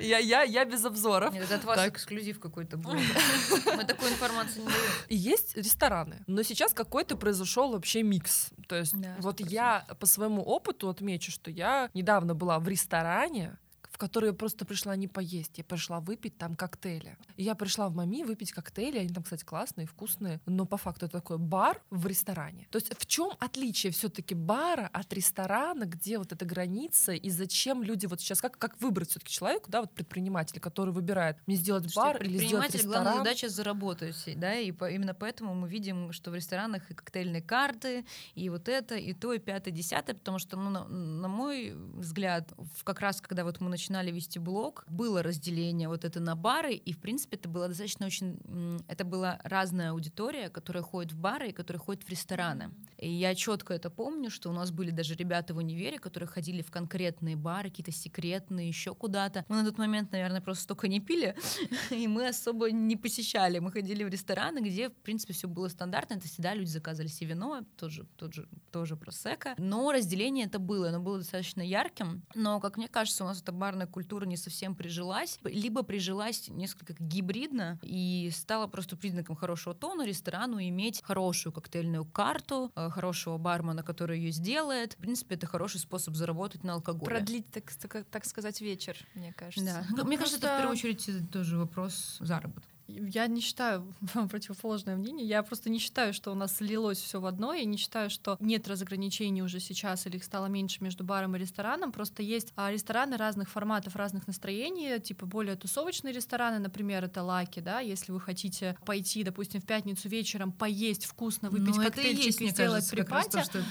Я, я, я без обзоров. Нет, это от вас эксклюзив какой-то был. Мы такую информацию не даем. Есть рестораны, но сейчас какой-то произошел произошел вообще микс. То есть да, вот я по своему опыту отмечу, что я недавно была в ресторане, в которую я просто пришла не поесть, я пришла выпить там коктейли. И я пришла в Мами выпить коктейли, они там, кстати, классные, вкусные, но по факту это такой бар в ресторане. То есть в чем отличие все-таки бара от ресторана, где вот эта граница, и зачем люди вот сейчас, как, как выбрать все-таки человеку, да, вот предприниматель, который выбирает, мне сделать бар или сделать ресторан? главная задача заработать, да, и по, именно поэтому мы видим, что в ресторанах и коктейльные карты, и вот это, и то, и пятое, десятое, потому что, ну, на, на мой взгляд, как раз когда вот мы начинаем начинали вести блог, было разделение вот это на бары, и, в принципе, это было достаточно очень... Это была разная аудитория, которая ходит в бары и которая ходит в рестораны. И я четко это помню, что у нас были даже ребята в универе, которые ходили в конкретные бары, какие-то секретные, еще куда-то. Мы на тот момент, наверное, просто столько не пили, и мы особо не посещали. Мы ходили в рестораны, где, в принципе, все было стандартно. Это всегда люди заказывали себе вино, тоже, тоже, тоже просека. Но разделение это было, оно было достаточно ярким. Но, как мне кажется, у нас это бар барная культура не совсем прижилась, либо прижилась несколько гибридно и стала просто признаком хорошего тона ресторану иметь хорошую коктейльную карту, э, хорошего бармена, который ее сделает. В принципе, это хороший способ заработать на алкоголе. Продлить, так, так, так сказать, вечер, мне кажется. Да. Ну, мне кажется, это в первую очередь тоже вопрос заработка я не считаю противоположное мнение. Я просто не считаю, что у нас слилось все в одно. Я не считаю, что нет разграничений уже сейчас или их стало меньше между баром и рестораном. Просто есть а, рестораны разных форматов, разных настроений, типа более тусовочные рестораны, например, это Lucky, да, если вы хотите пойти, допустим, в пятницу вечером поесть вкусно, выпить ну, коктейльчик есть, и сделать pre-party, то,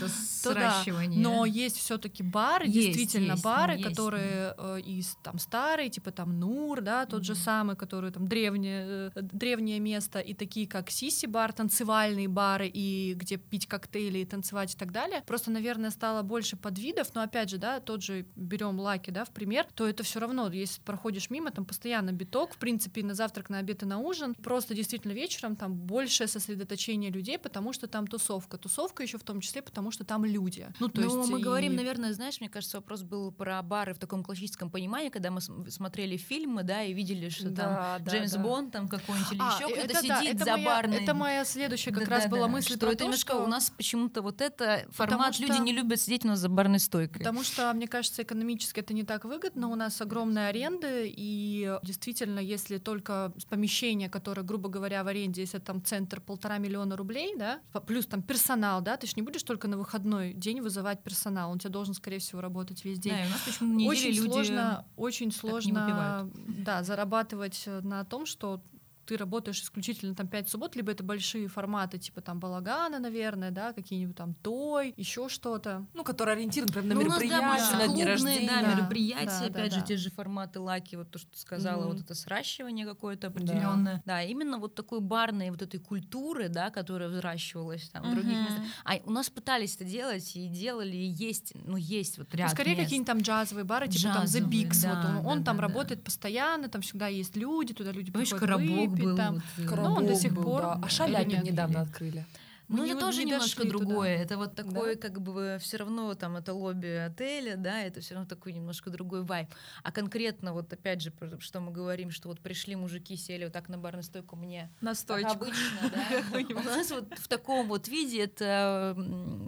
то да. Но есть все-таки бары, есть, действительно есть, бары, есть, которые э, из там старые, типа там Нур, да, тот mm-hmm. же самый, который там древние э, древнее место, и такие как Сиси-бар, танцевальные бары, и где пить коктейли и танцевать и так далее. Просто, наверное, стало больше подвидов, но опять же, да, тот же берем лаки, да, в пример, то это все равно, если проходишь мимо, там постоянно биток, в принципе, на завтрак, на обед и на ужин, просто действительно вечером там большее сосредоточение людей, потому что там тусовка. Тусовка еще в том числе, потому что там люди. Ну, то ну, есть мы и... говорим, наверное, знаешь, мне кажется, вопрос был про бары в таком классическом понимании, когда мы смотрели фильмы, да, и видели, что да, там да, Джеймс да. Бонд, там какой-нибудь или а, еще кто-то сидит да, это за моя, барной. Это моя следующая как да, раз да, была да, мысль что про это то, немножко что... у нас почему-то вот это формат что... люди не любят сидеть у нас за барной стойкой. Потому что, мне кажется, экономически это не так выгодно. У нас огромные аренды, и действительно, если только с помещения, которое, грубо говоря, в аренде, если там центр полтора миллиона рублей, да, плюс там персонал, да, ты же не будешь только на выходной день вызывать персонал, он тебе должен, скорее всего, работать весь день. Да, у нас почему очень люди сложно, очень сложно, да, зарабатывать на том, что ты работаешь исключительно там 5 суббот, либо это большие форматы, типа там балагана, наверное, да, какие-нибудь там той, еще что-то. Ну, которые ориентированы прям на ну, мероприятия, нас, да, на дни рождения. Да, мероприятия, да, опять да, же, да. те же форматы лаки, вот то, что ты сказала, mm-hmm. вот это сращивание какое-то определенное. Да. да, именно вот такой барной вот этой культуры, да, которая взращивалась там mm-hmm. в других местах. А у нас пытались это делать и делали, и есть, ну, есть вот ряд ну, Скорее какие-нибудь там джазовые бары, типа джазовые, там The Bigs, да, вот он, да, он да, там да. работает постоянно, там всегда есть люди, туда люди Помнишь, приходят выпить. Был, там. Вот, ну, он до сих был, пор. Да. А Шаляпин недавно открыли. Ну, это тоже не немножко другое. Туда. Это вот такое, да? как бы все равно там это лобби отеля, да, это все равно такой немножко другой вайб. А конкретно вот опять же, что мы говорим, что вот пришли мужики, сели вот так на барную стойку мне. На стойку. обычно, да. У нас вот в таком вот виде это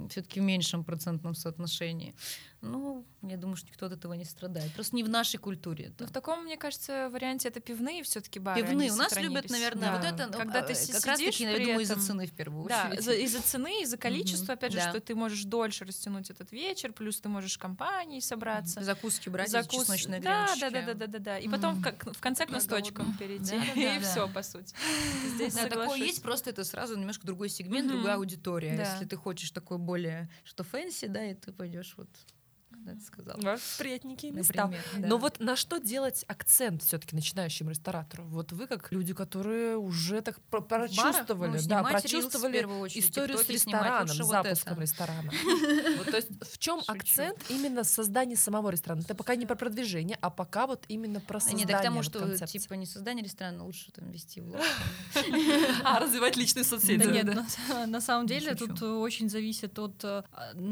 все-таки в меньшем процентном соотношении. Ну, я думаю, что никто от этого не страдает. Просто не в нашей культуре. Но в таком, мне кажется, варианте это пивные все-таки бары. Пивные. У нас любят, наверное, да. вот это. Когда ты как раз таки, я думаю, из-за цены в первую очередь. Да, из-за цены, из-за количества, опять же, что ты можешь дольше растянуть этот вечер, плюс ты можешь компанией собраться. Закуски брать, Закус... чесночные да, да, да, да, да, да, да. И потом в конце к настойчикам перейти. И все, по сути. Здесь такое есть, просто это сразу немножко другой сегмент, другая аудитория. Если ты хочешь такой более что fancy, да, и ты пойдешь вот да, ты сказала. Восприятники места. Например, да. Но вот на что делать акцент все-таки начинающим ресторатору? Вот вы как люди, которые уже так прочувствовали, ну, да, прочувствовали историю с рестораном, запуском вот ресторана. То есть в чем акцент именно создания самого ресторана? Это пока не про продвижение, а пока вот именно про создание Нет, к тому, что типа не создание ресторана, лучше там вести влог. А, развивать личные соцсети. Да нет, на самом деле тут очень зависит от э,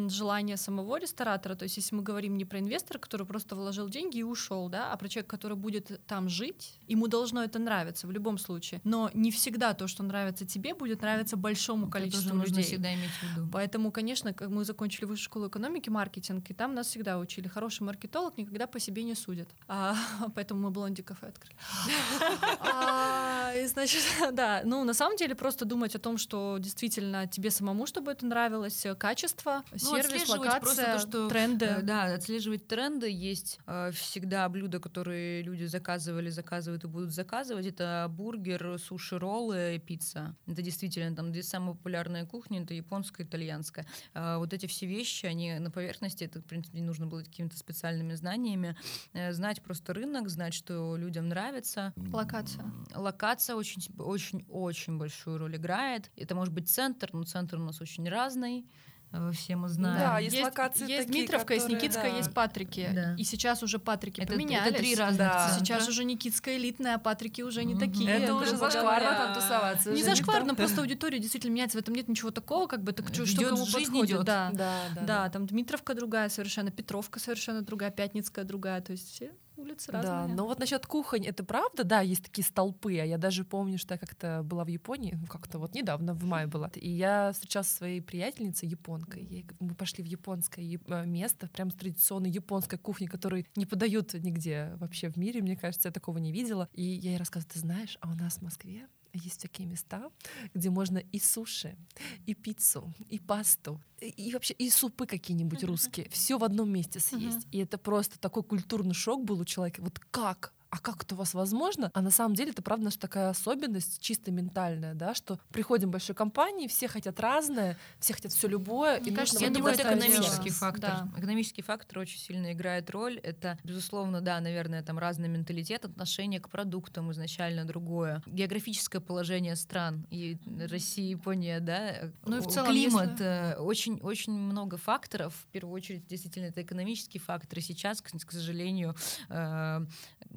желания самого ресторатора. То есть если мы говорим не про инвестора, который просто вложил деньги и ушел, да, а про человека, который будет там жить, ему должно это нравиться в любом случае. Но не всегда то, что нравится тебе, будет нравиться большому количеству это людей. всегда иметь в виду. Поэтому, конечно, как мы закончили высшую школу экономики, маркетинг, и там нас всегда учили, хороший маркетолог никогда по себе не судит. А, поэтому мы блонди кафе открыли. А, и значит, да, ну на самом деле просто думать о том, что действительно тебе самому, чтобы это нравилось, качество, ну, сервис, локация, тренды. Да, отслеживать тренды. Есть э, всегда блюда, которые люди заказывали, заказывают и будут заказывать. Это бургер, суши-роллы, пицца. Это действительно там две самые популярные кухни. Это японская и итальянская. Э, вот эти все вещи, они на поверхности. Это, в принципе, не нужно было какими-то специальными знаниями. Э, знать просто рынок, знать, что людям нравится. Локация. Локация очень, очень, очень большую роль играет. Это может быть центр, но центр у нас очень разный. Э, все мы знаем. Да, есть, есть локации Есть такие, Дмитровка, которые, есть Никитская, да. есть Патрики. Да. И сейчас уже Патрики это, поменялись. Это три разных да. Сейчас уже Никитская элитная, а Патрики уже не такие. Это, это уже зашкварно там тусоваться. Не зашкварно, просто аудитория действительно меняется. В этом нет ничего такого, как бы, так что, что кому подходит. Идет. Да. Да, да, да, там Дмитровка другая совершенно, Петровка совершенно другая, Пятницкая другая. То есть все улицы разные. Да, но вот насчет кухонь, это правда, да, есть такие столпы, а я даже помню, что я как-то была в Японии, ну как-то вот недавно, в мае была, и я встречалась со своей приятельницей японкой, и мы пошли в японское э, место, прям с традиционной японской кухни, которую не подают нигде вообще в мире, мне кажется, я такого не видела, и я ей рассказываю, ты знаешь, а у нас в Москве есть такие места, где можно и суши, и пиццу, и пасту, и вообще и супы какие-нибудь русские, все в одном месте съесть. И это просто такой культурный шок был у человека. Вот как? А как это у вас возможно? А на самом деле это правда наша такая особенность чисто ментальная, да, что приходим в большой компании, все хотят разное, все хотят все любое. Мне и кажется, я думаю, это экономический фактор. Да. Экономический фактор очень сильно играет роль. Это, безусловно, да, наверное, там разный менталитет, отношение к продуктам изначально другое. Географическое положение стран и Россия, Япония, да, ну и в целом, климат, если... Э, очень, очень много факторов. В первую очередь, действительно, это экономические факторы. Сейчас, к, к сожалению, э,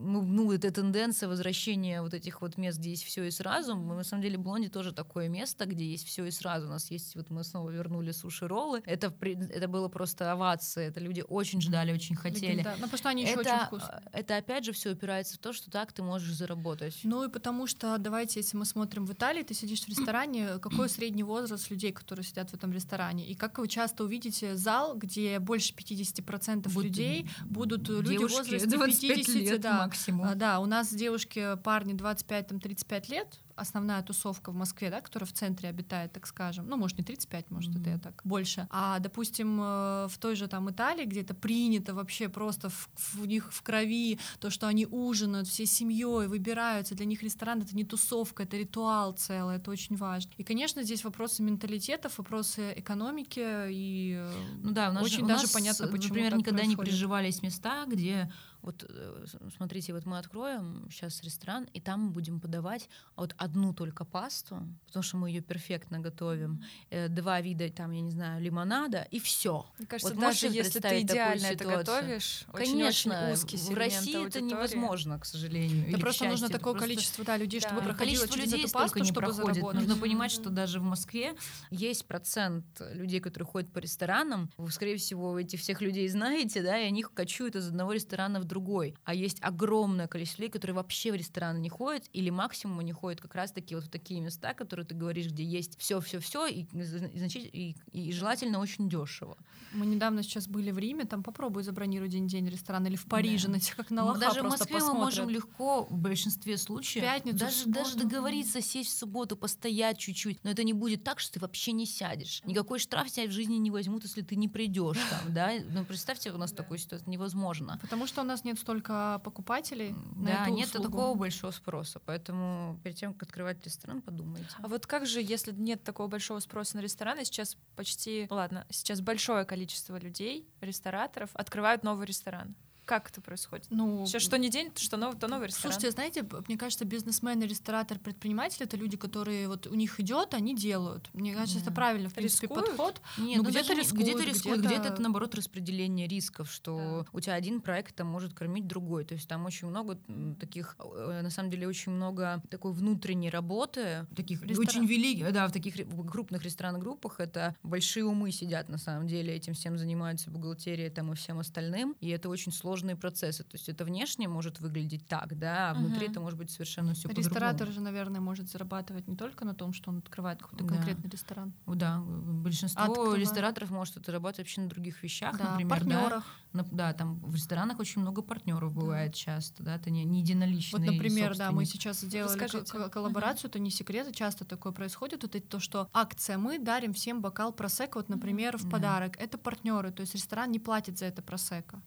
ну, ну, эта тенденция возвращения вот этих вот мест, где есть все и сразу. Мы, на самом деле, Блонди тоже такое место, где есть все и сразу. У нас есть, вот мы снова вернули суши-роллы. Это, это было просто овация. Это люди очень ждали, очень хотели. Да, ну, потому что они еще это, очень вкусные. Это, опять же, все упирается в то, что так ты можешь заработать. Ну, и потому что, давайте, если мы смотрим в Италии, ты сидишь в ресторане, какой средний возраст людей, которые сидят в этом ресторане? И как вы часто увидите зал, где больше 50% Буд... людей будут люди в возрасте 50 лет, да. Максимум. А, да, у нас девушки, парни 25-35 лет, основная тусовка в Москве, да, которая в центре обитает, так скажем, ну, может, не 35, может, mm-hmm. это я так больше. А, допустим, э, в той же там Италии, где это принято вообще просто в, в них в крови, то, что они ужинают всей семьей, выбираются, для них ресторан — это не тусовка, это ритуал целый, это очень важно. И, конечно, здесь вопросы менталитетов, вопросы экономики, и э, ну, да, у нас очень же, даже нас, понятно, почему Например, никогда происходит. не приживались места, где вот э, смотрите, вот мы откроем сейчас ресторан, и там мы будем подавать вот одну только пасту, потому что мы ее перфектно готовим, э, два вида там, я не знаю, лимонада, и все. Мне кажется, вот даже если ты идеально это готовишь, конечно, очень, очень узкий в России аудитории. это невозможно, к сожалению. Да просто нужно такое просто... количество да, людей, чтобы да. проходило количество через людей эту пасту, не чтобы заработать. Нужно понимать, что даже в Москве есть процент людей, которые ходят по ресторанам. Вы, скорее всего, этих всех людей знаете, да, и они кочуют из одного ресторана в другой. А есть огромное количество людей, которые вообще в рестораны не ходят, или максимум они ходят как раз-таки вот в такие места, которые ты говоришь, где есть все-все-все, и, и, и, и желательно очень дешево. Мы недавно сейчас были в Риме, там попробуй забронируй день-день ресторан, или в Париже, да. на тех, как на лоха Даже в Москве посмотрят. мы можем легко в большинстве случаев Пятницу, даже, даже договориться, сесть в субботу, постоять чуть-чуть, но это не будет так, что ты вообще не сядешь. Никакой штраф тебя в жизни не возьмут, если ты не придешь там, да? Ну, представьте, у нас такую ситуацию невозможно. Потому что у нас нет столько покупателей. Да, нет такого большого спроса. Поэтому перед тем, открывать ресторан, подумайте. А вот как же, если нет такого большого спроса на рестораны, сейчас почти, ладно, сейчас большое количество людей, рестораторов, открывают новый ресторан. Как это происходит? Ну, Сейчас что не день, что новый, то новый ресторан. Слушайте, знаете, мне кажется, бизнесмены, ресторатор, предприниматели это люди, которые вот у них идет, они делают. Мне кажется, yeah. это правильно, в принципе, рискуют? подход. Нет, ну, ну где-то рискуют, где-то рискуют, где-то это наоборот распределение рисков, что да. у тебя один проект там может кормить другой. То есть там очень много таких, э, на самом деле, очень много такой внутренней работы, таких Ресторан. очень великих, да, в таких крупных ресторанных группах это большие умы сидят на самом деле, этим всем занимаются бухгалтерия там и всем остальным, и это очень сложно сложные процессы. То есть это внешне может выглядеть так, да, а внутри угу. это может быть совершенно все по-другому. Ресторатор же, наверное, может зарабатывать не только на том, что он открывает какой-то да. конкретный ресторан. Да, большинство Открывает. рестораторов может зарабатывать вообще на других вещах, да, например. партнерах. Да, да, там в ресторанах очень много партнеров бывает да. часто, да, это не, не единоличные. Вот, например, да, мы сейчас сделали коллаборацию, угу. это не секрет, часто такое происходит. Вот это то, что акция, мы дарим всем бокал просека, вот, например, в подарок. Это партнеры, то есть ресторан не платит за это просека.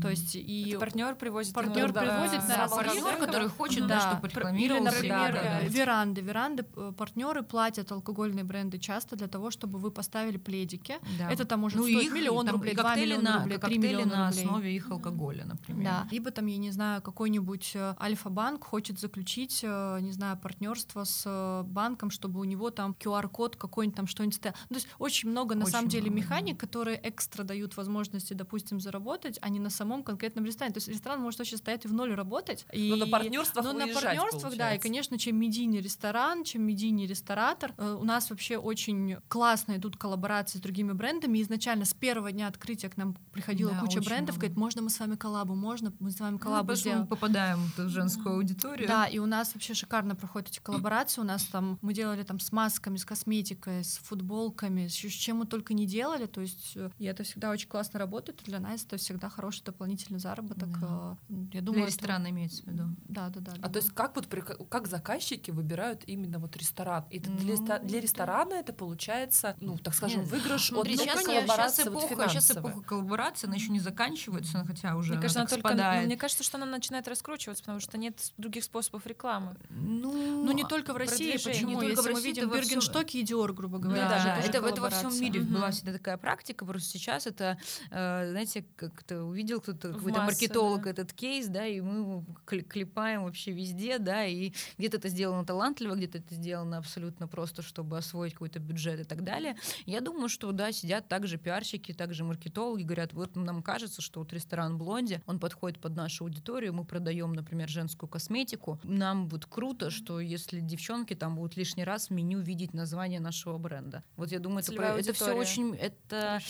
То есть и партнер привозит партнер привозит на партнер, который хочет, да, чтобы рекламировался. Или, например, да, да, веранды, веранды э, партнеры платят алкогольные бренды часто для того, чтобы вы поставили пледики. Да. Это там может ну, стоить их, миллион там, рублей, два миллиона на, рублей, три миллиона на рублей. основе их алкоголя, например. Да. Либо там я не знаю какой-нибудь э, Альфа-банк хочет заключить, э, не знаю, партнерство с банком, чтобы у него там QR-код какой-нибудь там что-нибудь стоял. Ну, то есть очень много на очень самом деле механик, которые экстра дают возможности, допустим, заработать, а не на самом конкретном ресторане. То есть ресторан может вообще стоять в ноль работать. И... Но на партнерствах Но на партнерствах, да. И, конечно, чем медийный ресторан, чем медийный ресторатор, э, у нас вообще очень классно идут коллаборации с другими брендами. И изначально с первого дня открытия к нам приходила да, куча брендов, много. говорит, можно мы с вами коллабу, можно мы с вами ну, коллабу ну, сделаем. Мы попадаем в женскую аудиторию. Да, и у нас вообще шикарно проходят эти коллаборации. У нас там мы делали там с масками, с косметикой, с футболками, с чем мы только не делали. То есть э, и это всегда очень классно работает. И для нас это всегда хороший дополнительный дополнительный заработок. Да. Э, я думаю, Для ресторана это... имеется в виду. Да, да, да. А то есть как вот как заказчики выбирают именно вот ресторан? И ну, для, для ресторана это получается, ну так скажем, Нет. выигрыш Смотри, от сейчас, коллаборации сейчас эпоха, вот сейчас эпоха коллаборации, она еще не заканчивается, хотя уже мне кажется, она только, спадает. Мне кажется, что она начинает раскручиваться, потому что нет других способов рекламы. Ну, ну не только в России, почему? Не Если мы видим Бергенштоки и Диор, грубо говоря. Да, да это, это во всем мире угу. была всегда такая практика, просто сейчас это, э, знаете, как-то увидел кто-то какой-то маркетолог да. этот кейс, да, и мы его клепаем вообще везде, да, и где-то это сделано талантливо, где-то это сделано абсолютно просто, чтобы освоить какой-то бюджет и так далее. Я думаю, что, да, сидят также пиарщики, также маркетологи, говорят, вот нам кажется, что вот ресторан Блонди, он подходит под нашу аудиторию, мы продаем, например, женскую косметику, нам будет круто, что если девчонки там будут лишний раз в меню видеть название нашего бренда. Вот я думаю, это, это все очень, это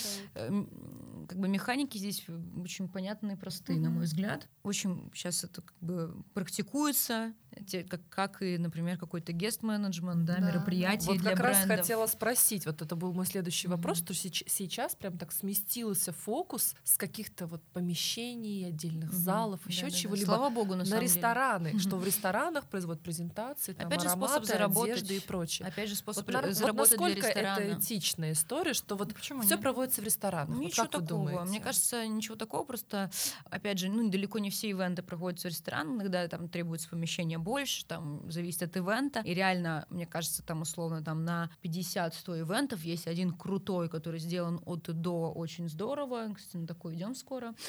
как бы механики здесь очень понятные и простые, mm-hmm. на мой взгляд. Очень сейчас это как бы практикуется, те, как, как и, например, какой-то гест-менеджмент, да, да, мероприятие вот для как брендов. раз хотела спросить, вот это был мой следующий mm-hmm. вопрос, что сейчас прям так сместился фокус с каких-то вот помещений, отдельных mm-hmm. залов, да, еще да, чего-либо. Слава богу, на, на рестораны, деле. что в ресторанах производят презентации, там, Опять же, ароматы, способ заработать, одежды и прочее. Опять же, способ вот, заработать вот для ресторана. это этичная история, что вот Почему все нет? проводится в ресторанах. Ничего вот как такого. Вы думаете? Мне кажется, ничего такого. Просто, опять же, ну, далеко не все ивенты проходят в ресторанах. Иногда там требуется помещение больше, там зависит от ивента. И реально, мне кажется, там условно там на 50-100 ивентов есть один крутой, который сделан от и до очень здорово. Кстати, на такой идем скоро.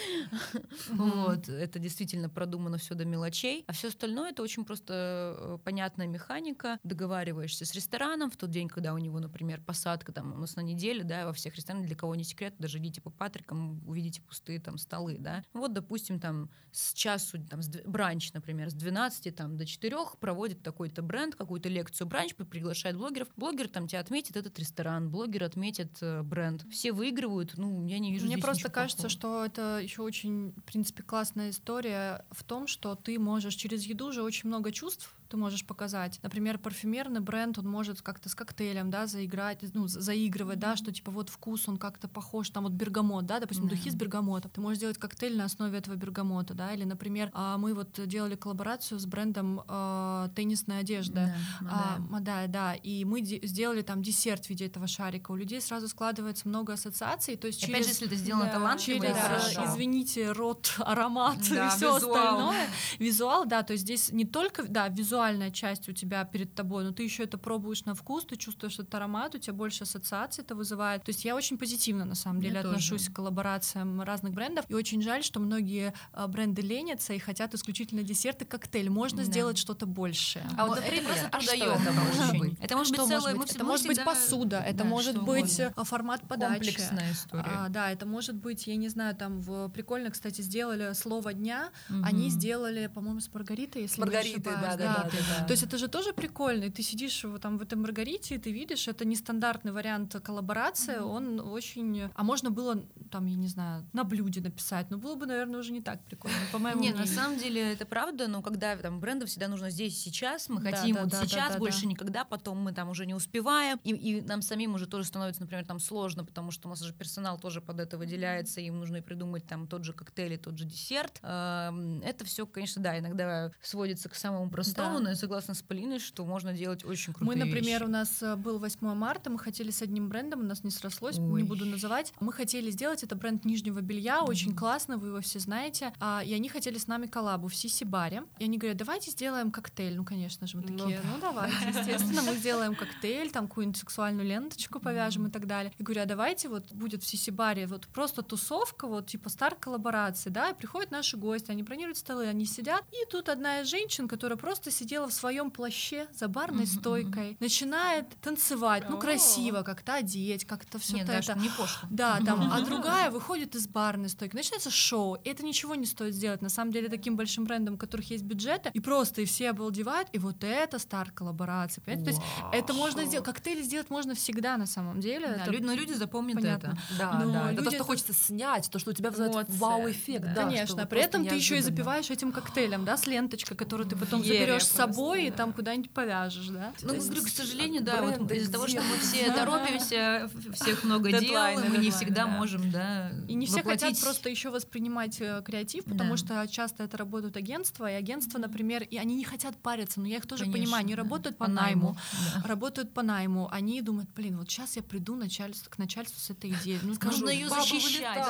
Вот. Это действительно продумано все до мелочей. А все остальное это очень просто э, понятная механика. Договариваешься с рестораном в тот день, когда у него, например, посадка там у нас на неделе, да, во всех ресторанах, для кого не секрет, даже идите по Патрикам, увидите пустые там столы, да. Вот, допустим, там с часу, там, с бранч, например, с 12 там, до 4 проводит такой-то бренд, какую-то лекцию бранч, приглашает блогеров. Блогер там тебя отметит этот ресторан, блогер отметит э, бренд. Все выигрывают, ну, я не вижу Мне просто кажется, плохого. что это еще очень, в принципе, классная история в том, что ты можешь через еду же очень много чувств ты можешь показать. Например, парфюмерный бренд, он может как-то с коктейлем, да, заиграть, ну, заигрывать, да, что типа вот вкус, он как-то похож, там вот бергамот, да, допустим, да. духи с бергамотом. Ты можешь сделать коктейль на основе этого бергамота, да, или, например, а, мы вот делали коллаборацию с брендом э, теннисная одежда. Да, а, да, да, и мы сделали там десерт в виде этого шарика. У людей сразу складывается много ассоциаций, то есть через... Опять же, если это сделано да, талантливо, через, хорошо. извините, рот, аромат да, и все визуал. остальное. Визуал, да, то есть здесь не только, да, визуал визуальная часть у тебя перед тобой, но ты еще это пробуешь на вкус, ты чувствуешь этот аромат, у тебя больше ассоциаций это вызывает. То есть я очень позитивно на самом деле я отношусь тоже. к коллаборациям разных брендов, и очень жаль, что многие а, бренды ленятся и хотят исключительно десерты, коктейль. Можно да. сделать что-то большее. А вот, например, это просто а это может быть? Это может быть целое, быть? Это может быть посуда, это да, может быть угодно. Э, формат подачи. Комплексная история. А, да, это может быть, я не знаю, там в прикольно, кстати, сделали слово дня, угу. они сделали, по-моему, с Маргаритой, если Маргариты, не ошибаюсь. Да, да, да, да, да. То есть это же тоже прикольно, и ты сидишь там, в этой Маргарите, и ты видишь, это нестандартный вариант коллаборации, mm-hmm. он очень... А можно было, там, я не знаю, на блюде написать, но было бы, наверное, уже не так прикольно, по моему Нет, на самом деле это правда, но когда там брендов всегда нужно здесь сейчас, мы да, хотим да, вот да, сейчас, да, больше да. никогда, потом мы там уже не успеваем, и, и нам самим уже тоже становится, например, там сложно, потому что у нас уже персонал тоже под это выделяется, им нужно и придумать там тот же коктейль и тот же десерт. Эм, это все, конечно, да, иногда сводится к самому простому. Но я согласна с Полиной, что можно делать очень крутые Мы, например, вещи. у нас э, был 8 марта, мы хотели с одним брендом, у нас не срослось, Ой. не буду называть. Мы хотели сделать, это бренд нижнего белья, mm-hmm. очень классно, вы его все знаете. А, и они хотели с нами коллабу в Сиси-баре. И они говорят, давайте сделаем коктейль. Ну, конечно же, мы ну такие, ну, ну давайте, естественно, мы сделаем коктейль, там какую-нибудь сексуальную ленточку повяжем mm-hmm. и так далее. И говорю, а давайте вот будет в Сиси-баре вот просто тусовка, вот типа старт коллаборации, да, и приходят наши гости, они бронируют столы, они сидят, и тут одна из женщин, которая просто сидела в своем плаще за барной стойкой, начинает танцевать, ну красиво как-то одеть, как-то все это. это. не пошло. Да, там, а другая выходит из барной стойки, начинается шоу, и это ничего не стоит сделать. На самом деле таким большим брендом, у которых есть бюджеты, и просто и все обалдевают, и вот это старт коллаборации, понимаете? То есть это можно сделать, коктейли сделать можно всегда на самом деле. Да, это люди, но люди запомнят понятно. это. Да, но да. Люди... Это то, что хочется снять, то, что у тебя вызывает вау-эффект. Да. да, Конечно, при этом ты еще и запиваешь этим коктейлем, да, с ленточкой, которую ты потом заберешь с собой и там куда-нибудь повяжешь, да? Ну, говорю, к сожалению, да, вот из-за того, что мы все торопимся, всех много дел, мы не всегда можем, да, И не все хотят просто еще воспринимать э, креатив, потому что часто это работают агентства, и агентства, например, и они не хотят париться, но я их тоже понимаю, они работают по найму, работают по найму, они думают, блин, вот сейчас я приду к начальству с этой идеей. Ну, нужно ее защищать.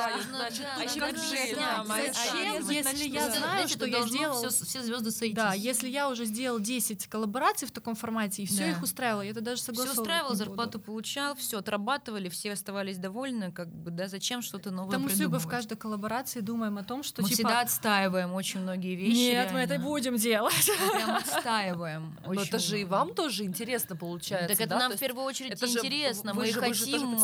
Зачем, если я знаю, что я сделал... Все звезды сойтись. Да, если я уже сделал 10 коллабораций в таком формате, и все их устраивало, я это даже согласовывать Все устраивало, зарплату получал, все отрабатывали, все оставались довольны, как бы, да, зачем что-то новое Потому что мы в каждой коллаборации думаем о том, что мы типа... всегда отстаиваем очень многие вещи. Нет, реально. мы это будем делать. Мы прям отстаиваем. Но это же и вам тоже интересно получается. Так это да? нам в первую очередь это интересно. Же, мы, же, хотим,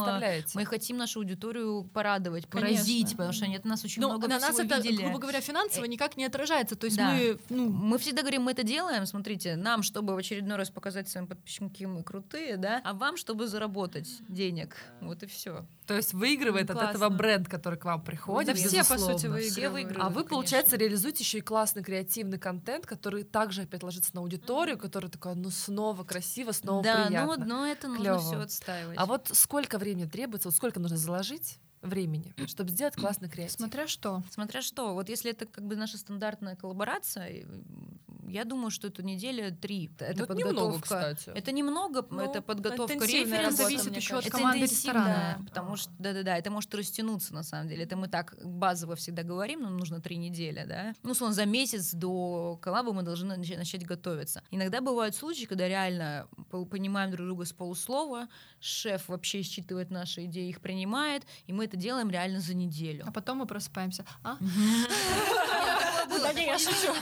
мы хотим нашу аудиторию порадовать, поразить, потому что они от нас очень Но много на нас это, видели. грубо говоря, финансово никак не отражается. То есть да. мы... Ну... Мы всегда говорим, мы это делаем, делаем, смотрите, нам, чтобы в очередной раз показать своим подписчикам, какие мы крутые, да, а вам, чтобы заработать денег. Вот и все. То есть выигрывает ну, от этого бренд, который к вам приходит. Да все, по сути, выигрывают. Все выигрывают а вы, конечно. получается, реализуете еще и классный креативный контент, который также опять ложится на аудиторию, который такой, ну, снова красиво, снова да, приятно. Да, ну, но это нужно Клёво. все отстаивать. А вот сколько времени требуется, вот сколько нужно заложить времени, чтобы сделать классный креатив. Смотря что. Смотря что. Вот если это как бы наша стандартная коллаборация, я думаю, что это неделя три. Это, это подготовка. Немного, кстати. Это немного, ну, это подготовка референса. зависит еще от команды ресторана. Да, потому что, да-да-да, это может растянуться на самом деле. Это мы так базово всегда говорим, нам нужно три недели, да. Ну, условно, за месяц до коллаба мы должны начать готовиться. Иногда бывают случаи, когда реально понимаем друг друга с полуслова, шеф вообще считывает наши идеи, их принимает, и мы это делаем реально за неделю. А потом мы просыпаемся. А? Да не, я шучу.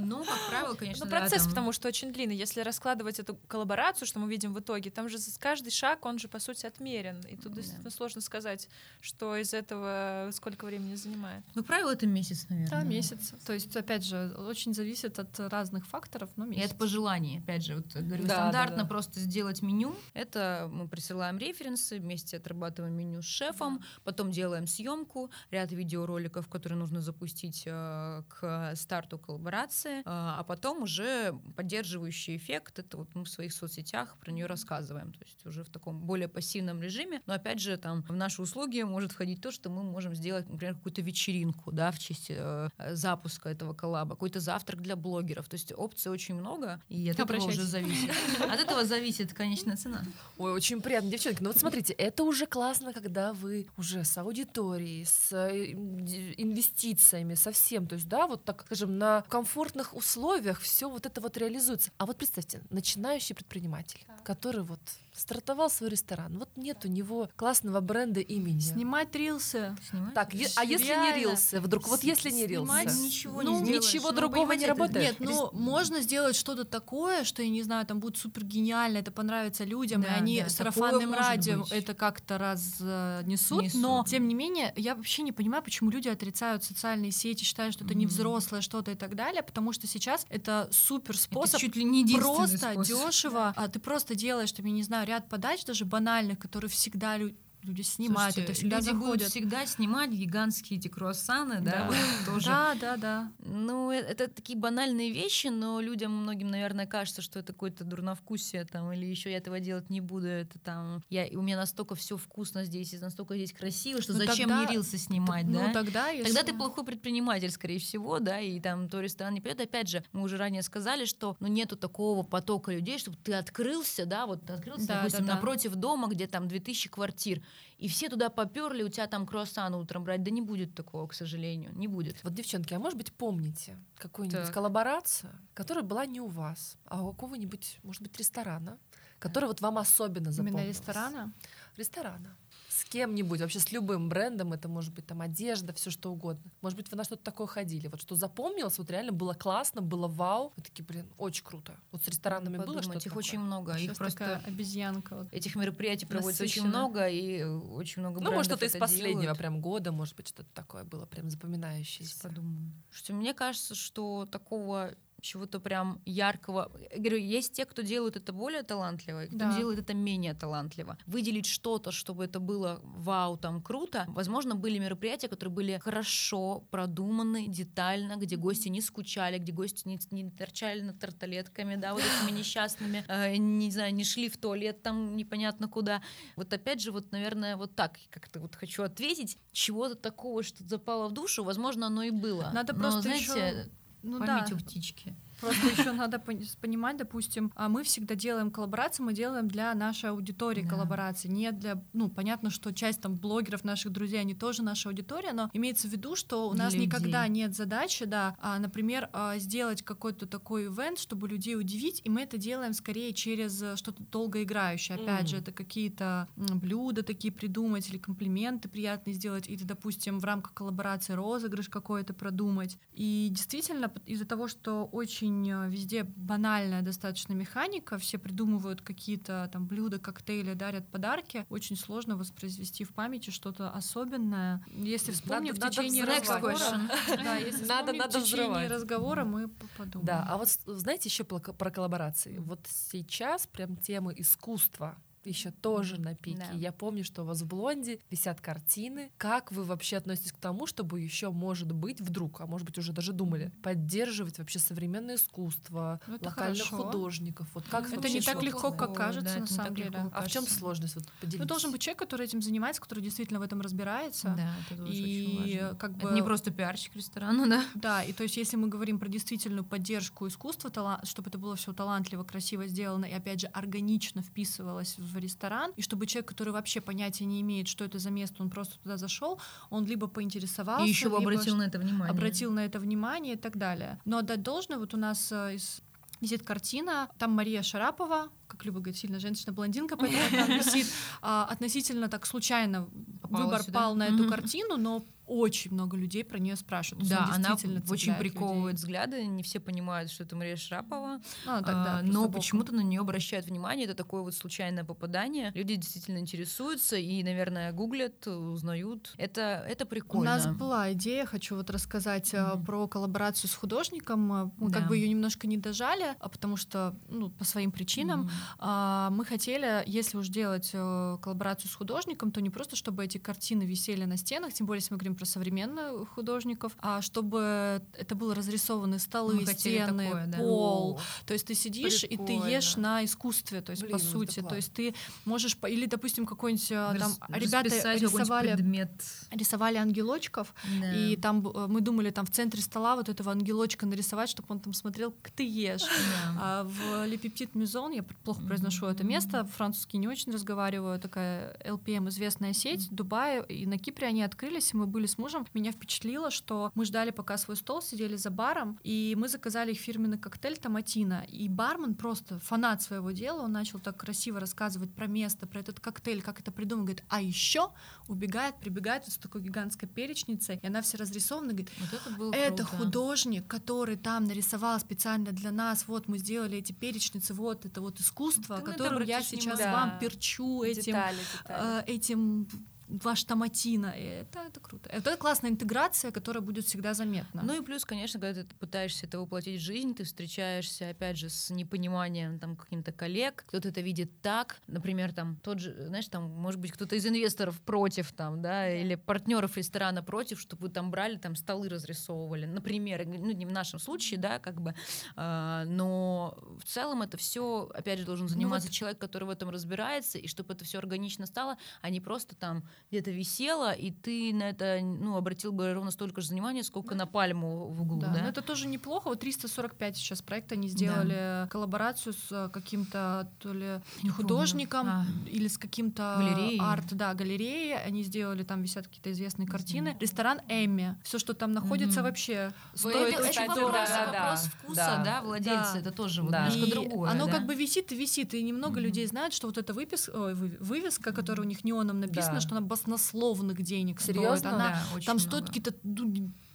Ну, как правило, конечно, Ну, процесс, потому что очень длинный. Если раскладывать эту коллаборацию, что мы видим в итоге, там же каждый шаг, он же, по сути, отмерен. И тут действительно сложно сказать, что из этого сколько времени занимает. Ну, правило, это месяц, наверное. Да, месяц. То есть, опять же, очень зависит от разных факторов, но месяц. И от пожеланий. Опять же, вот говорю, стандартно просто сделать меню. Это мы присылаем референсы, вместе отрабатываем меню с шефом, потом делаем съемку, ряд видеороликов, которые нужно запустить э, к старту коллаборации, э, а потом уже поддерживающий эффект, это вот мы в своих соцсетях про нее рассказываем, то есть уже в таком более пассивном режиме, но опять же там в наши услуги может входить то, что мы можем сделать, например, какую-то вечеринку, да, в честь э, запуска этого коллаба, какой-то завтрак для блогеров, то есть опций очень много, и от этого уже зависит. От этого зависит конечная цена. Ой, очень приятно, девчонки. Ну вот смотрите, это уже классно, когда вы уже с аудиторией, с э, инвестициями, со всем. То есть, да, вот так, скажем, на комфортных условиях все вот это вот реализуется. А вот представьте, начинающий предприниматель, который вот стартовал свой ресторан. Вот нет у него классного бренда имени. Снимать рилсы. Снимать? Так, е- а если не рилсы? Вдруг вот если не рилсы? Снимать ничего ну, не Ничего ну, другого не работает? Нет, ну, можно сделать что-то такое, что, я не знаю, там будет супер гениально, это понравится людям, да, и они да, сарафанным радио это как-то разнесут, Несут. но, тем не менее, я вообще не понимаю, почему люди отрицают социальные сети, считают, что это mm-hmm. не взрослое что-то и так далее, потому что сейчас это супер способ это чуть ли не просто дешево, а ты просто делаешь, там, я не знаю, ряд подач даже банальных, которые всегда люди снимают, Слушайте, это всегда люди заходят. будут всегда снимать гигантские эти круассаны, да, да. тоже. Да, да, да. Ну, это, это такие банальные вещи, но людям многим, наверное, кажется, что это какое-то дурновкусие там, или еще я этого делать не буду, это там, я, у меня настолько все вкусно здесь, и настолько здесь красиво, что ну, зачем тогда, мне рилсы снимать, ну, да? Ну, тогда, если... Тогда ты плохой предприниматель, скорее всего, да, и там то ресторан не придет. Опять же, мы уже ранее сказали, что ну, нету такого потока людей, чтобы ты открылся, да, вот ты открылся, да, допустим, да, да. напротив дома, где там 2000 квартир, и все туда поперли, у тебя там круассан утром брать. Да не будет такого, к сожалению, не будет. Вот, девчонки, а может быть, помните какую-нибудь так. коллаборацию, которая была не у вас, а у какого-нибудь, может быть, ресторана, который вот вам особенно запомнился? Именно ресторана? Ресторана с кем-нибудь, вообще с любым брендом, это может быть там одежда, все что угодно. Может быть, вы на что-то такое ходили, вот что запомнилось, вот реально было классно, было вау. Вы такие, блин, очень круто. Вот с ресторанами Подумать, было что-то их очень много. Сейчас их просто обезьянка. Вот. Этих мероприятий проводится очень много, и очень много Ну, может, что-то из последнего делают. прям года, может быть, что-то такое было прям запоминающееся. Подумаю. Что мне кажется, что такого чего-то прям яркого. Я говорю, есть те, кто делают это более талантливо, и кто да. делает это менее талантливо. Выделить что-то, чтобы это было вау, там круто. Возможно, были мероприятия, которые были хорошо продуманы, детально, где гости не скучали, где гости не, не торчали над тарталетками, да, вот этими несчастными, э, не знаю, не шли в туалет там непонятно куда. Вот опять же, вот, наверное, вот так как-то вот хочу ответить, чего-то такого, что запало в душу, возможно, оно и было. Надо Но, просто знаете, еще ну, память да. у птички. Просто еще надо понимать, допустим, а мы всегда делаем коллаборации, мы делаем для нашей аудитории да. коллаборации, не для, ну, понятно, что часть там блогеров, наших друзей, они тоже наша аудитория, но имеется в виду, что у нас людей. никогда нет задачи, да, а, например, а, сделать какой-то такой ивент, чтобы людей удивить, и мы это делаем скорее через э, что-то долгоиграющее. Опять mm. же, это какие-то блюда такие придумать или комплименты приятные сделать, или, допустим, в рамках коллаборации розыгрыш какой-то продумать. И действительно, из-за того, что очень очень э, везде банальная достаточно механика, все придумывают какие-то там блюда, коктейли, дарят подарки. Очень сложно воспроизвести в памяти что-то особенное. Если вспомним в течение разговора, да, если надо, надо в течение разговора мы подумаем. Да, а вот знаете еще про коллаборации? Вот сейчас прям темы искусства еще тоже на пике. Да. Я помню, что у вас в блонде висят картины. Как вы вообще относитесь к тому, чтобы еще, может быть, вдруг, а может быть, уже даже думали, поддерживать вообще современное искусство, ну, локальных хорошо. художников? Вот как это не так легко, как кажется, да, на самом деле. Легко, а в чем сложность? Вот Ну, должен быть человек, который этим занимается, который действительно в этом разбирается. Да, это тоже и очень важно. как бы это не просто пиарщик ресторана, да? Да, и то есть, если мы говорим про действительную поддержку искусства, чтобы это было все талантливо, красиво сделано и опять же органично вписывалось в ресторан, и чтобы человек, который вообще понятия не имеет, что это за место, он просто туда зашел, он либо поинтересовался, и еще обратил на это внимание, обратил на это внимание и так далее. Но отдать должное, вот у нас э, из висит картина, там Мария Шарапова, как Люба говорит, сильно женщина-блондинка, поэтому она висит. А, относительно так случайно Попалась выбор сюда. пал на эту картину, но очень много людей про нее спрашивают. Да, она очень приковывает людей. взгляды, не все понимают, что это Мария Шрапова, а, тогда, а, но почему-то на нее обращают внимание, это такое вот случайное попадание. Люди действительно интересуются и, наверное, гуглят, узнают. Это, это прикольно. У нас была идея, хочу вот рассказать mm-hmm. про коллаборацию с художником. Мы да. как бы ее немножко не дожали, а потому что, ну, по своим причинам. Mm-hmm. Мы хотели, если уж делать э, коллаборацию с художником, то не просто, чтобы эти картины висели на стенах, тем более, если мы говорим про современных художников, а чтобы это было разрисованы столы, стены, такое, да? пол. О, то есть ты сидишь прикольно. и ты ешь на искусстве, то есть Блин, по сути, то есть ты можешь или допустим какой-нибудь а, там ребята рисовали предмет. рисовали ангелочков да. и там э, мы думали там в центре стола вот этого ангелочка нарисовать, чтобы он там смотрел, как ты ешь. Да. А в Лепептит Мюзон я плохо произношу mm-hmm. это место, французский не очень разговариваю, такая LPM известная сеть, mm-hmm. Дубае и на Кипре они открылись, и мы были с мужем, меня впечатлило, что мы ждали, пока свой стол, сидели за баром, и мы заказали их фирменный коктейль томатина. И бармен просто фанат своего дела, он начал так красиво рассказывать про место, про этот коктейль, как это придумал, говорит, а еще убегает, прибегает вот с такой гигантской перечницей, и она вся разрисована, говорит, вот это, было это круто. художник, который там нарисовал специально для нас, вот мы сделали эти перечницы, вот это вот искусство, Ты которым я сейчас да. вам перчу этим, детали, детали. Э, этим ваш томатина. И это, это круто. Это классная интеграция, которая будет всегда заметна. Ну и плюс, конечно, когда ты пытаешься это воплотить в жизнь, ты встречаешься, опять же, с непониманием там каким-то коллег, кто-то это видит так, например, там тот же, знаешь, там, может быть, кто-то из инвесторов против, там, да, или партнеров ресторана против, чтобы вы там брали, там, столы разрисовывали, например, ну, не в нашем случае, да, как бы, э, но в целом это все, опять же, должен ну заниматься ну, вот... человек, который в этом разбирается, и чтобы это все органично стало, а не просто там где-то висела, и ты на это ну, обратил бы ровно столько же внимания, сколько на пальму в углу. Да, да? но это тоже неплохо. Вот 345 сейчас проект они сделали да. коллаборацию с каким-то то ли Не художником а. или с каким-то арт, да, галереей. Они сделали там висят какие-то известные картины. Mm-hmm. Ресторан Эмми. Все, что там находится, mm-hmm. вообще стоит это, очень вопрос, да, вопрос вкуса, да, да владельца. Да. Это тоже вот да. немножко другое. Оно да? как бы висит и висит, и немного mm-hmm. людей знают, что вот эта выпис... Ой, вывеска, которая у них неоном написана, да. что она баснословных денег Серьезно? стоит. Она да, там стоит какие-то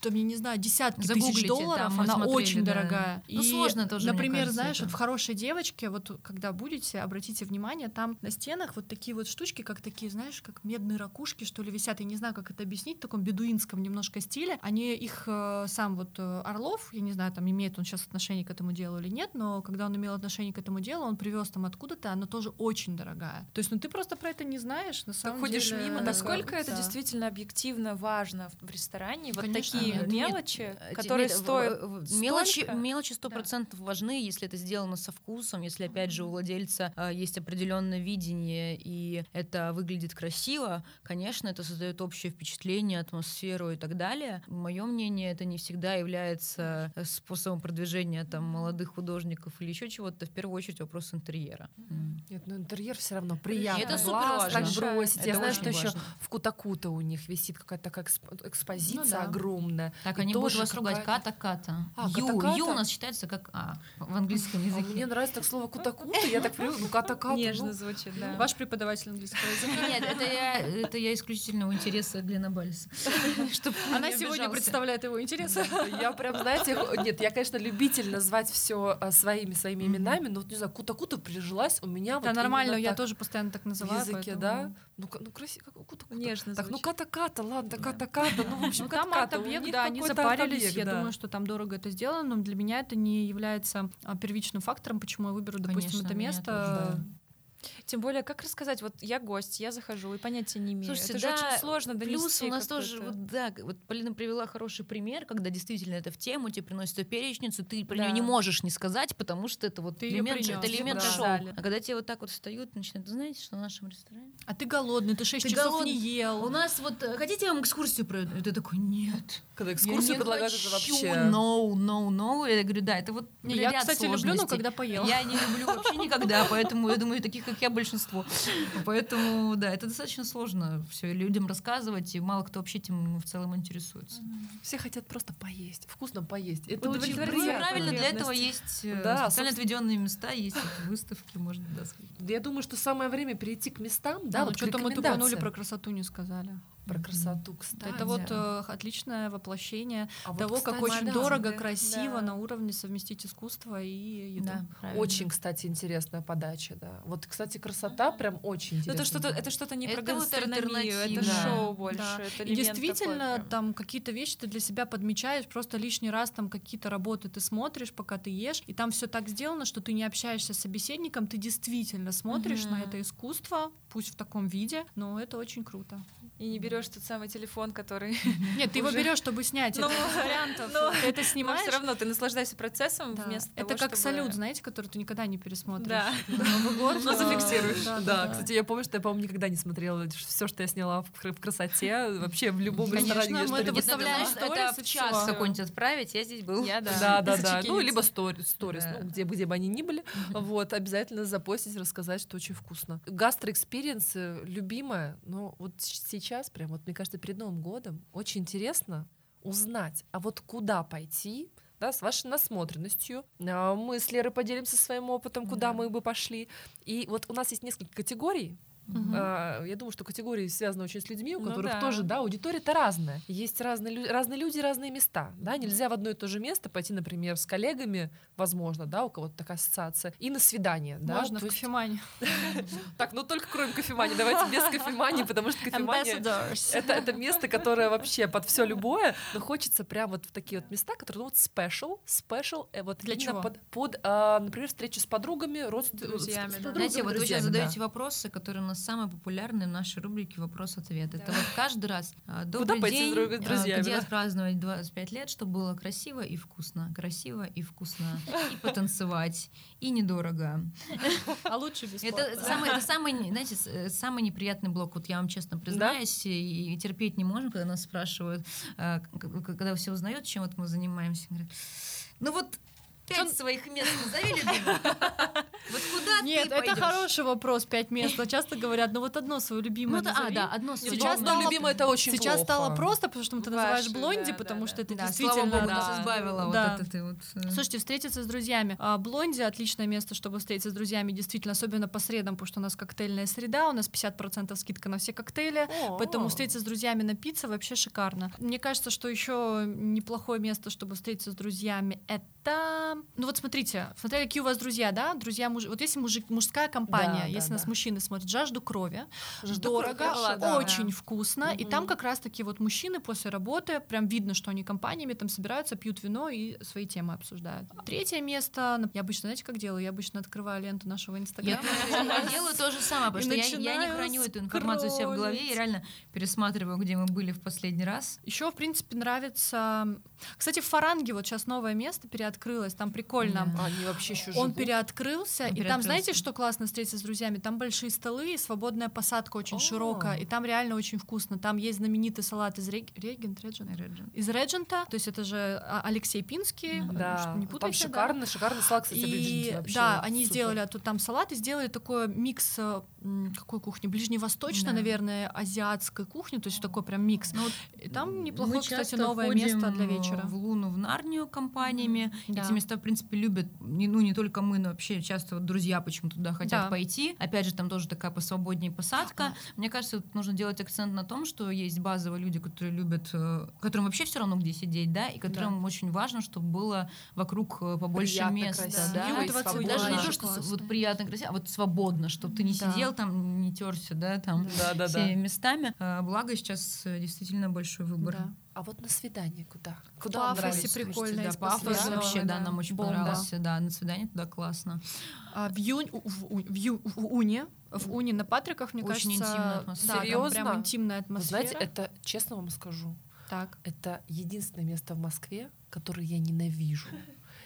там, я не знаю, десятки Загуглите, тысяч долларов, она смотрели, очень да. дорогая. Ну, и, сложно тоже, Например, кажется, знаешь, это. вот в «Хорошей девочке», вот когда будете, обратите внимание, там на стенах вот такие вот штучки, как такие, знаешь, как медные ракушки, что ли, висят. Я не знаю, как это объяснить, в таком бедуинском немножко стиле. Они их э, сам вот э, Орлов, я не знаю, там имеет он сейчас отношение к этому делу или нет, но когда он имел отношение к этому делу, он привез там откуда-то, она тоже очень дорогая. То есть, ну ты просто про это не знаешь, на самом ты ходишь деле. мимо. Насколько да. это действительно объективно важно в ресторане? Вот Конечно, такие нет, мелочи, Э, которые нет, стоят мелочи, столько? мелочи сто процентов да. важны, если это сделано со вкусом, если опять же у владельца э, есть определенное видение и это выглядит красиво, конечно, это создает общее впечатление, атмосферу и так далее. Мое мнение, это не всегда является э, способом продвижения там молодых художников или еще чего-то. В первую очередь вопрос интерьера. Нет, ну интерьер все равно приятно. Это супер важно. Так бросить. Это Я знаю, что еще в Кутакута у них висит какая-то такая экспозиция ну, да. огромная. Так, они будут вас ругать ката-ката. А, ю, ката-ката? ю у нас считается как А в английском а языке. Мне нравится так слово Кутакута, я так привыкла, ну ката-ката. Нежно ну. звучит, да. Ваш преподаватель английского языка. Нет, это я, это я исключительного интереса для Набальса. Она сегодня представляет его интересы. Я прям, знаете, нет, я, конечно, любитель назвать все а, своими своими именами, но, не знаю, Кута-Кута прижилась у меня Да, нормально, я тоже постоянно так называю. В языке, да? Ну, ну красиво, кута Нежно Так, ну ката-ката, ладно, ката-ката, ну, в общем, ну, там арт-объект, да, они запарились, я думаю, что там дорого это сделано, но для меня это не является а, первичным фактором, почему я выберу, допустим, это место. Тем более, как рассказать, вот я гость, я захожу и понятия не имею. Слушайте, это да, же очень сложно донести. Плюс у нас тоже, вот, да, вот Полина привела хороший пример, когда действительно это в тему, тебе приносят перечницу, ты про да. нее не можешь не сказать, потому что это вот ты элемент, это элемент да. шоу. А когда тебе вот так вот встают, начинают, знаете, что в нашем ресторане? А ты голодный, ты 6 ты часов голодный. не ел. У нас вот, э, хотите я вам экскурсию проведу? И ты такой, нет. Когда экскурсию предлагают, это вообще... No, no, no. Я говорю, да, это вот не, Я, кстати, люблю, но когда поел. Я не люблю вообще никогда, поэтому я думаю, таких, как я, большинство. Поэтому, да, это достаточно сложно все людям рассказывать, и мало кто вообще этим в целом интересуется. Все хотят просто поесть, вкусно поесть. Это очень правильно, для этого есть э, да, специально отведенные места, есть выставки, можно да, Я думаю, что самое время перейти к местам, да, да вот что-то мы тупанули про красоту не сказали про красоту, кстати. Это вот э, отличное воплощение а того, вот, кстати, как очень да, дорого, да, красиво да. на уровне совместить искусство и еду. Да, очень, кстати, интересная подача, да. Вот, кстати, красота прям очень интересная. Это что-то, это что-то не это про гастрономию, это да. шоу больше. Да. Это и действительно, такой, там какие-то вещи ты для себя подмечаешь, просто лишний раз там какие-то работы ты смотришь, пока ты ешь, и там все так сделано, что ты не общаешься с собеседником, ты действительно смотришь mm-hmm. на это искусство, пусть в таком виде, но это очень круто. И не берешь тот самый телефон, который. Нет, ты его берешь, чтобы снять. Без вариантов. Ты это снимаешь. все равно ты наслаждаешься процессом вместо Это как салют, знаете, который ты никогда не пересмотришь. Да. Новый год. Но зафиксируешь. Да, кстати, я помню, что я, по-моему, никогда не смотрела все, что я сняла в Красоте, вообще в любом ресторане. мы это выставляем Это в чат какой-нибудь отправить, я здесь был. Я, да. Да, да, Ну, либо stories, ну, где бы они ни были. Вот, обязательно запостить, рассказать, что очень вкусно. Гастро experience любимая, но вот сейчас прям, вот мне кажется, перед Новым годом очень интересно узнать, а вот куда пойти, да, с вашей насмотренностью. А, мы с Лерой поделимся своим опытом, куда да. мы бы пошли. И вот у нас есть несколько категорий Угу. Uh, я думаю, что категории связаны очень с людьми, у ну которых да. тоже, да, аудитория-то разная. Есть разные, разные люди, разные места, да, нельзя в одно и то же место пойти, например, с коллегами, возможно, да, у кого-то такая ассоциация, и на свидание, да. Можно в кофемане. Так, ну только кроме кофемани, давайте без кофемани, потому что кофемания это, это место, которое вообще под все любое, но хочется прям вот в такие вот места, которые, ну вот special, special, э, вот для чего? Под, а, например, встречу с подругами, родственниками. Знаете, вот вы сейчас задаете вопросы, которые нас самые популярные в нашей рубрике «Вопрос-ответ». Да. Это вот каждый раз а, «Добрый Куда день, с друзьями, где да? отпраздновать 25 лет, чтобы было красиво и вкусно, красиво и вкусно, и потанцевать, и недорого». А лучше бесплатно. Это самый, это самый, знаете, э, самый неприятный блок. Вот я вам честно признаюсь, и терпеть не можем, когда нас спрашивают, а, когда все узнают, чем вот мы занимаемся. Говорят, ну вот пять Он... своих мест назови, любимый. Вот куда Нет, ты это хороший вопрос, пять мест. Часто говорят, ну вот одно свое любимое ну, назови. А, да, одно свое сейчас стало, любимое это очень Сейчас плохо. стало просто, потому что ты называешь блонди, да, потому да, что это да, действительно... Слава Богу, нас избавила вот от этой вот... Слушайте, встретиться с друзьями. А, блонди — отличное место, чтобы встретиться с друзьями, действительно, особенно по средам, потому что у нас коктейльная среда, у нас 50% скидка на все коктейли, поэтому встретиться с друзьями напиться вообще шикарно. Мне кажется, что еще неплохое место, чтобы встретиться с друзьями, это... Ну вот смотрите, смотря какие у вас друзья, да, друзья, муж... вот если мужик, мужская компания, да, если да, нас да. мужчины смотрят, жажду крови, жажду дорого, крови, да, очень да. вкусно, угу. и там как раз-таки вот мужчины после работы, прям видно, что они компаниями там собираются, пьют вино и свои темы обсуждают. Третье место, я обычно, знаете, как делаю? Я обычно открываю ленту нашего инстаграма. Я делаю то же самое, потому что я не храню эту информацию себя в голове, и реально пересматриваю, где мы были в последний раз. Еще, в принципе, нравится Кстати, в Фаранге вот сейчас новое место переоткрылось, там прикольно. Да. Они вообще еще Он переоткрылся, Он и там, знаете, что классно встретиться с друзьями? Там большие столы, и свободная посадка очень О. широкая, и там реально очень вкусно. Там есть знаменитый салат из Рег... Регент, Реджент? Из Реджента, то есть это же а, Алексей Пинский, да. не путайте, там шикарный, да? шикарный салат, кстати, и, вообще. Да, они супер. сделали тут там салат и сделали такой микс э, какой кухни? Ближневосточной, да. наверное, азиатской кухни, то есть такой прям микс. Ну, и там неплохое, кстати, новое место для вечера. в Луну, в Нарнию компаниями. Эти да. места, в принципе, любят, не, ну, не только мы, но вообще часто вот друзья почему-то туда хотят да. пойти. Опять же, там тоже такая посвободнее посадка. Да. Мне кажется, вот нужно делать акцент на том, что есть базовые люди, которые любят, э, которым вообще все равно где сидеть, да, и которым да. очень важно, чтобы было вокруг э, побольше приятно, места, красиво, да, и даже не то, что классно. вот приятно, красиво, а вот свободно, чтобы ты не да. сидел там, не терся, да, там да, да, всеми да. местами. А, благо сейчас э, действительно большой выбор. Да. А вот на свидание куда? Куда Пафосе прикольно. Да, Пафос вообще, да, нам очень Бомба. понравился. Да, на свидание туда классно. А, в, Юнь, в, в, в, в Уне, в Уне на Патриках, мне очень кажется... интимная атмосфера. Да, Серьезно? прям интимная атмосфера. Вы знаете, это, честно вам скажу, так. это единственное место в Москве, которое я ненавижу.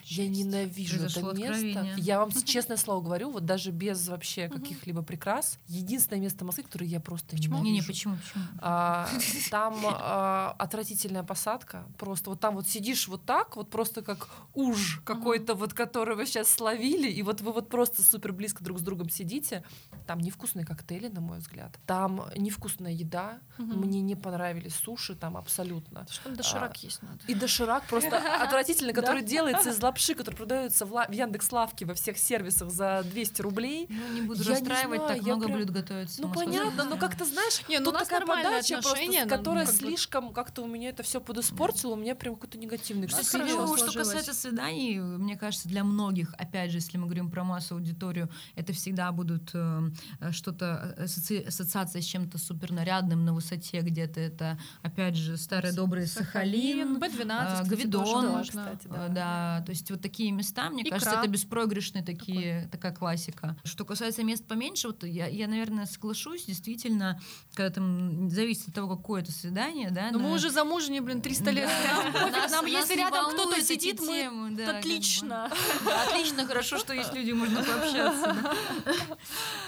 Я ненавижу Произошло это место. Я вам честное слово говорю, вот даже без вообще каких-либо прикрас, единственное место в Москве, которое я просто почему? ненавижу. Не, не, почему? почему? А, там а, отвратительная посадка. Просто вот там вот сидишь вот так, вот просто как уж какой-то вот, который вы сейчас словили, и вот вы вот просто супер близко друг с другом сидите. Там невкусные коктейли, на мой взгляд. Там невкусная еда. Мне не понравились суши там абсолютно. Что там доширак а, есть надо? И доширак просто отвратительный, который делается из лапши, которые продаются в, в Яндекс Лавке во всех сервисах за 200 рублей. Ну, не буду я расстраивать, не знаю, так много прям... блюд готовится. Ну, понятно, но как-то, знаешь, не, ну, тут такая подача просто, которая как слишком как-то у меня это все подиспортила, у меня прям какой-то негативный что, ну, что касается свиданий, мне кажется, для многих, опять же, если мы говорим про массу аудиторию, это всегда будут э, что-то, э, ассоциация с чем-то супернарядным на высоте, где-то это, опять же, старый добрый Сахалин, Б12, э, Гавидон, кстати, да. да, то есть есть вот такие места, мне Икра. кажется, это беспроигрышные такие, Какой? такая классика. Что касается мест поменьше, вот я, я, наверное, соглашусь, действительно, когда там зависит от того, какое это свидание, да. Но на... мы уже замужние, блин, 300 лет. Нам, если рядом кто-то сидит, мы отлично. Отлично, хорошо, что есть люди, можно пообщаться.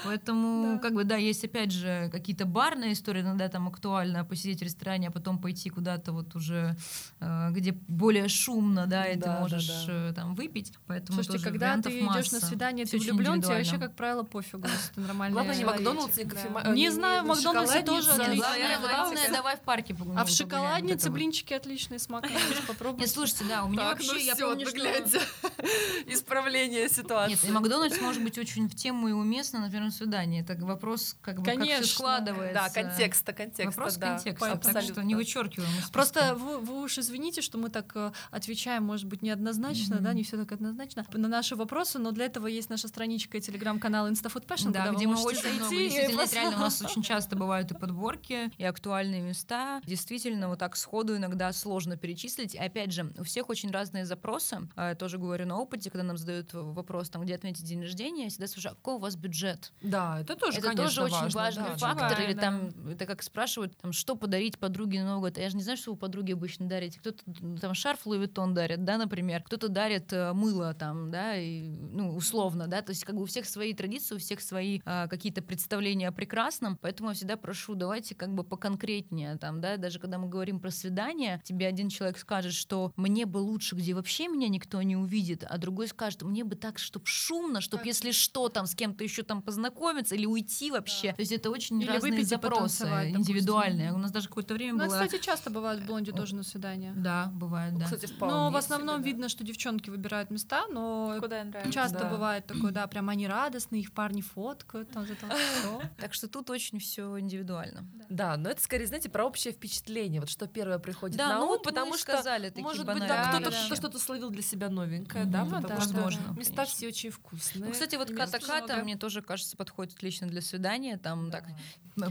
Поэтому, как бы, да, есть опять же какие-то барные истории, иногда там актуально посидеть в ресторане, а потом пойти куда-то вот уже, э, где более шумно, да, и ты можешь э, там выпить. Поэтому Слушайте, тоже когда ты идешь на свидание, ты влюблен, тебе вообще, как правило, пофигу, если ты нормальный Главное, не Макдональдс, не кофемания. Не знаю, в Макдональдсе тоже Главное, давай в парке А в шоколаднице блинчики отличные смак. Попробуй. Нет, слушайте, да, у меня вообще, я помню, что... Исправление ситуации. Нет, и Макдональдс может быть очень в тему и уместно на первом свидании. Это вопрос, как бы, как все складывается. Да, контекста, контекста. Вопрос контекста, так что не вычеркиваем. Просто вы уж извините, что мы так э, отвечаем, может быть, неоднозначно, да, не все так однозначно на наши вопросы, но для этого есть наша страничка и телеграм-канал Instafood Passion, да, где мы очень много, действительно, реально у нас очень часто бывают и подборки, и актуальные места. Действительно, вот так сходу иногда сложно перечислить. И опять же, у всех очень разные запросы. А, я тоже говорю на опыте, когда нам задают вопрос, там, где отметить день рождения, я всегда спрашиваю, а какой у вас бюджет? Да, это тоже, это конечно, тоже очень важно, важный да, фактор. Да, или да. там, это как спрашивают, там, что подарить подруге на Новый год. Я же не знаю, что вы подруге обычно дарите. Кто-то там шарф Луи Виттон дарит, да, например. Кто-то дарит э, мыло там, да, и, ну, условно, да, то есть как бы у всех свои традиции, у всех свои а, какие-то представления о прекрасном, поэтому я всегда прошу, давайте как бы поконкретнее, там, да, даже когда мы говорим про свидание, тебе один человек скажет, что мне бы лучше, где вообще меня никто не увидит, а другой скажет, мне бы так, чтобы шумно, чтобы если что, там, с кем-то еще там познакомиться или уйти вообще, да. то есть это очень или разные запросы, индивидуальные. У нас даже какое-то время ну, было... кстати, часто бывают блонди тоже на свидания. Да, бывает, да. Кстати, но в основном видно, что девчонки выбирают места, но Куда часто да. бывает такое, да, прям они радостные, их парни фоткают, там, там все. Так что тут очень все индивидуально. Да, но это скорее, знаете, про общее впечатление, вот что первое приходит на ну ум, потому что, сказали, может быть, да, кто-то что-то словил для себя новенькое, да, потому что места все очень вкусные. Ну, кстати, вот ката-ката, мне тоже кажется, подходит отлично для свидания, там так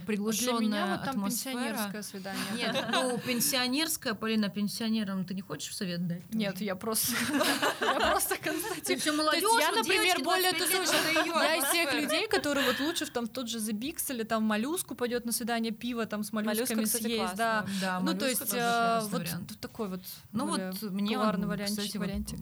приглушенная атмосфера. пенсионерское свидание. Нет, ну пенсионерское, Полина, пенсионерам ты не хочешь совет дать? Нет, я просто, я просто констатирую. Все молодежь, я, например, более тусующая. Я из тех людей, которые вот лучше в там тот же The Bix или там моллюску пойдет на свидание пиво там с моллюсками съесть, да. Ну то есть э, вот такой вот. Ну вот мне вариантик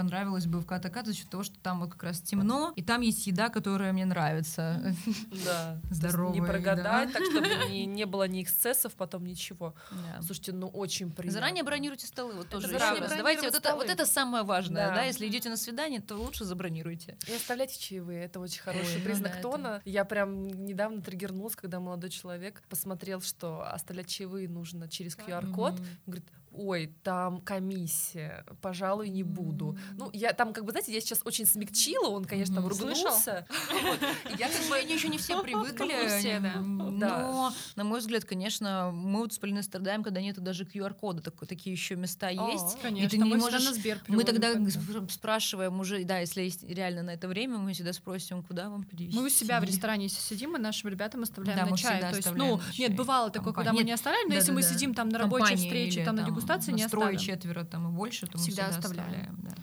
понравилось бы в Катакат за счет того, что там вот как раз темно, и там есть еда, которая мне нравится. Да. Здоровая. Не прогадать, так чтобы не было ни эксцессов, потом ничего. Слушайте, ну очень приятно. Заранее бронируйте столы, вот тоже Давайте, вот это, вот это самое важное, да. Если идете на свидание, то лучше забронируйте. И оставляйте чаевые, это очень хороший ну признак тона. Я прям недавно триггернулась, когда молодой человек посмотрел, что оставлять чаевые нужно через QR-код. Говорит, ой, там комиссия, пожалуй, не буду. Ну, я там, как бы, знаете, я сейчас очень смягчила, он, конечно, там ругнулся. Я, к сожалению, еще не все привыкли. Но, на мой взгляд, конечно, мы вот с Полиной страдаем, когда нету даже QR-кода, такие еще места есть. Конечно, мы можешь... Мы тогда спрашиваем уже, да, если есть реально на это время, мы всегда спросим, куда вам перевести. Мы у себя в ресторане, сидим, мы нашим ребятам оставляем на чай. То есть, ну, нет, бывало такое, когда мы не оставляем, но если мы сидим там на рабочей встрече, там на дегустации, не оставим. четверо там и больше, то мы всегда оставляем. Да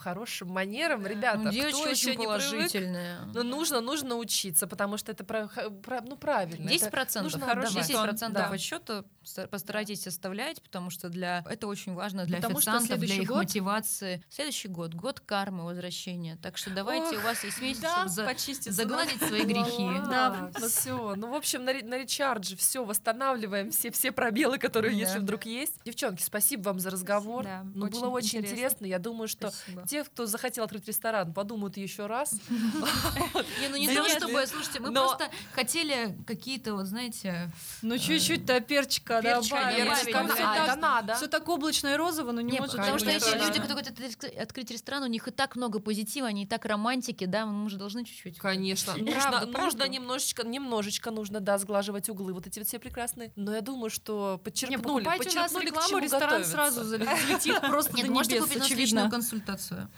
хорошим манерам, ребята, ну, кто еще не привык, ну, нужно, нужно учиться, потому что это про, про, ну, правильно. 10% процентов, хороший 10% процентов да. отчета постарайтесь оставлять, потому что для это очень важно для потому официантов, для их год... мотивации. Следующий год, год кармы, возвращения. Так что давайте, Ох, у вас есть месяц, да, чтобы за, загладить свои грехи. Да, все. Ну, в общем, на, на речардже все восстанавливаем, все, все пробелы, которые, если вдруг есть. Девчонки, спасибо вам за разговор. ну, было очень интересно. Я думаю, что те, кто захотел открыть ресторан, подумают еще раз. Не, ну не то, чтобы, слушайте, мы просто хотели какие-то, вот знаете... Ну чуть-чуть-то перчика добавить. Все так облачно и розово, но не может Потому что эти люди, которые хотят открыть ресторан, у них и так много позитива, они и так романтики, да, мы же должны чуть-чуть. Конечно. Нужно немножечко, немножечко нужно, да, сглаживать углы, вот эти вот все прекрасные. Но я думаю, что подчеркнули, подчеркнули, к чему ресторан сразу залетит просто Нет, можете купить очевидную консультацию.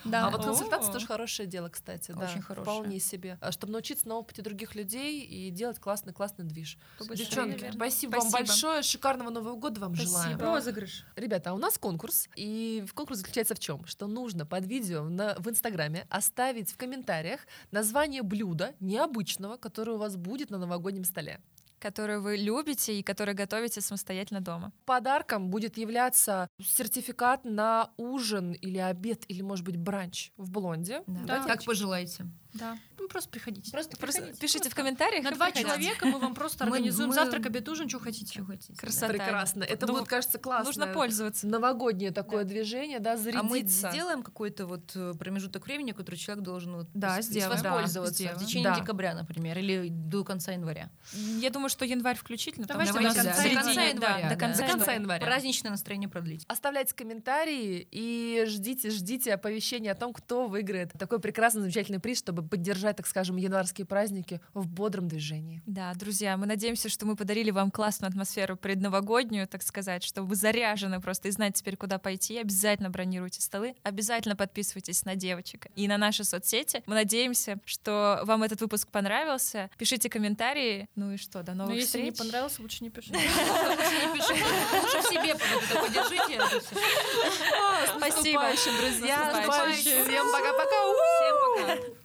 Да. А вот консультация тоже хорошее дело, кстати. Очень да, хорошее. Вполне себе. А чтобы научиться на опыте других людей и делать классный-классный движ. Девчонки, спасибо, вам большое. Шикарного Нового года вам желаем. Розыгрыш. Ребята, а у нас конкурс. И конкурс заключается в чем? Что нужно под видео на, в Инстаграме оставить в комментариях название блюда необычного, которое у вас будет на новогоднем столе которую вы любите и которую готовите самостоятельно дома. Подарком будет являться сертификат на ужин или обед, или, может быть, бранч в Блонде. Да. Да. Как пожелаете. Да. Ну, просто приходите. Просто, просто приходите. пишите просто. в комментариях. На два приходите. человека мы вам просто организуем мы, завтрак, обед, ужин, что хотите. Что хотите. Красота. Прекрасно. Это ну, будет, кажется, классно. Нужно пользоваться. Новогоднее такое да. движение, да, зарядиться. А мы сделаем какой-то вот э, промежуток времени, который человек должен вот да, сделаем. воспользоваться да, в течение да. декабря, например, или до конца января. Я думаю, что январь включительно. Давайте, Давайте до, конца, до конца января. Да, до конца, до конца января. Праздничное настроение продлить. Оставляйте комментарии и ждите, ждите оповещения о том, кто выиграет такой прекрасный, замечательный приз, чтобы поддержать, так скажем, январские праздники в бодром движении. Да, друзья, мы надеемся, что мы подарили вам классную атмосферу предновогоднюю, так сказать, чтобы вы заряжены просто и знать теперь, куда пойти. Обязательно бронируйте столы, обязательно подписывайтесь на девочек и на наши соцсети. Мы надеемся, что вам этот выпуск понравился. Пишите комментарии. Ну и что, до новых Но встреч. если не понравился, лучше не пишите. Лучше себе поддержите. Спасибо, друзья. Всем пока-пока. Всем пока.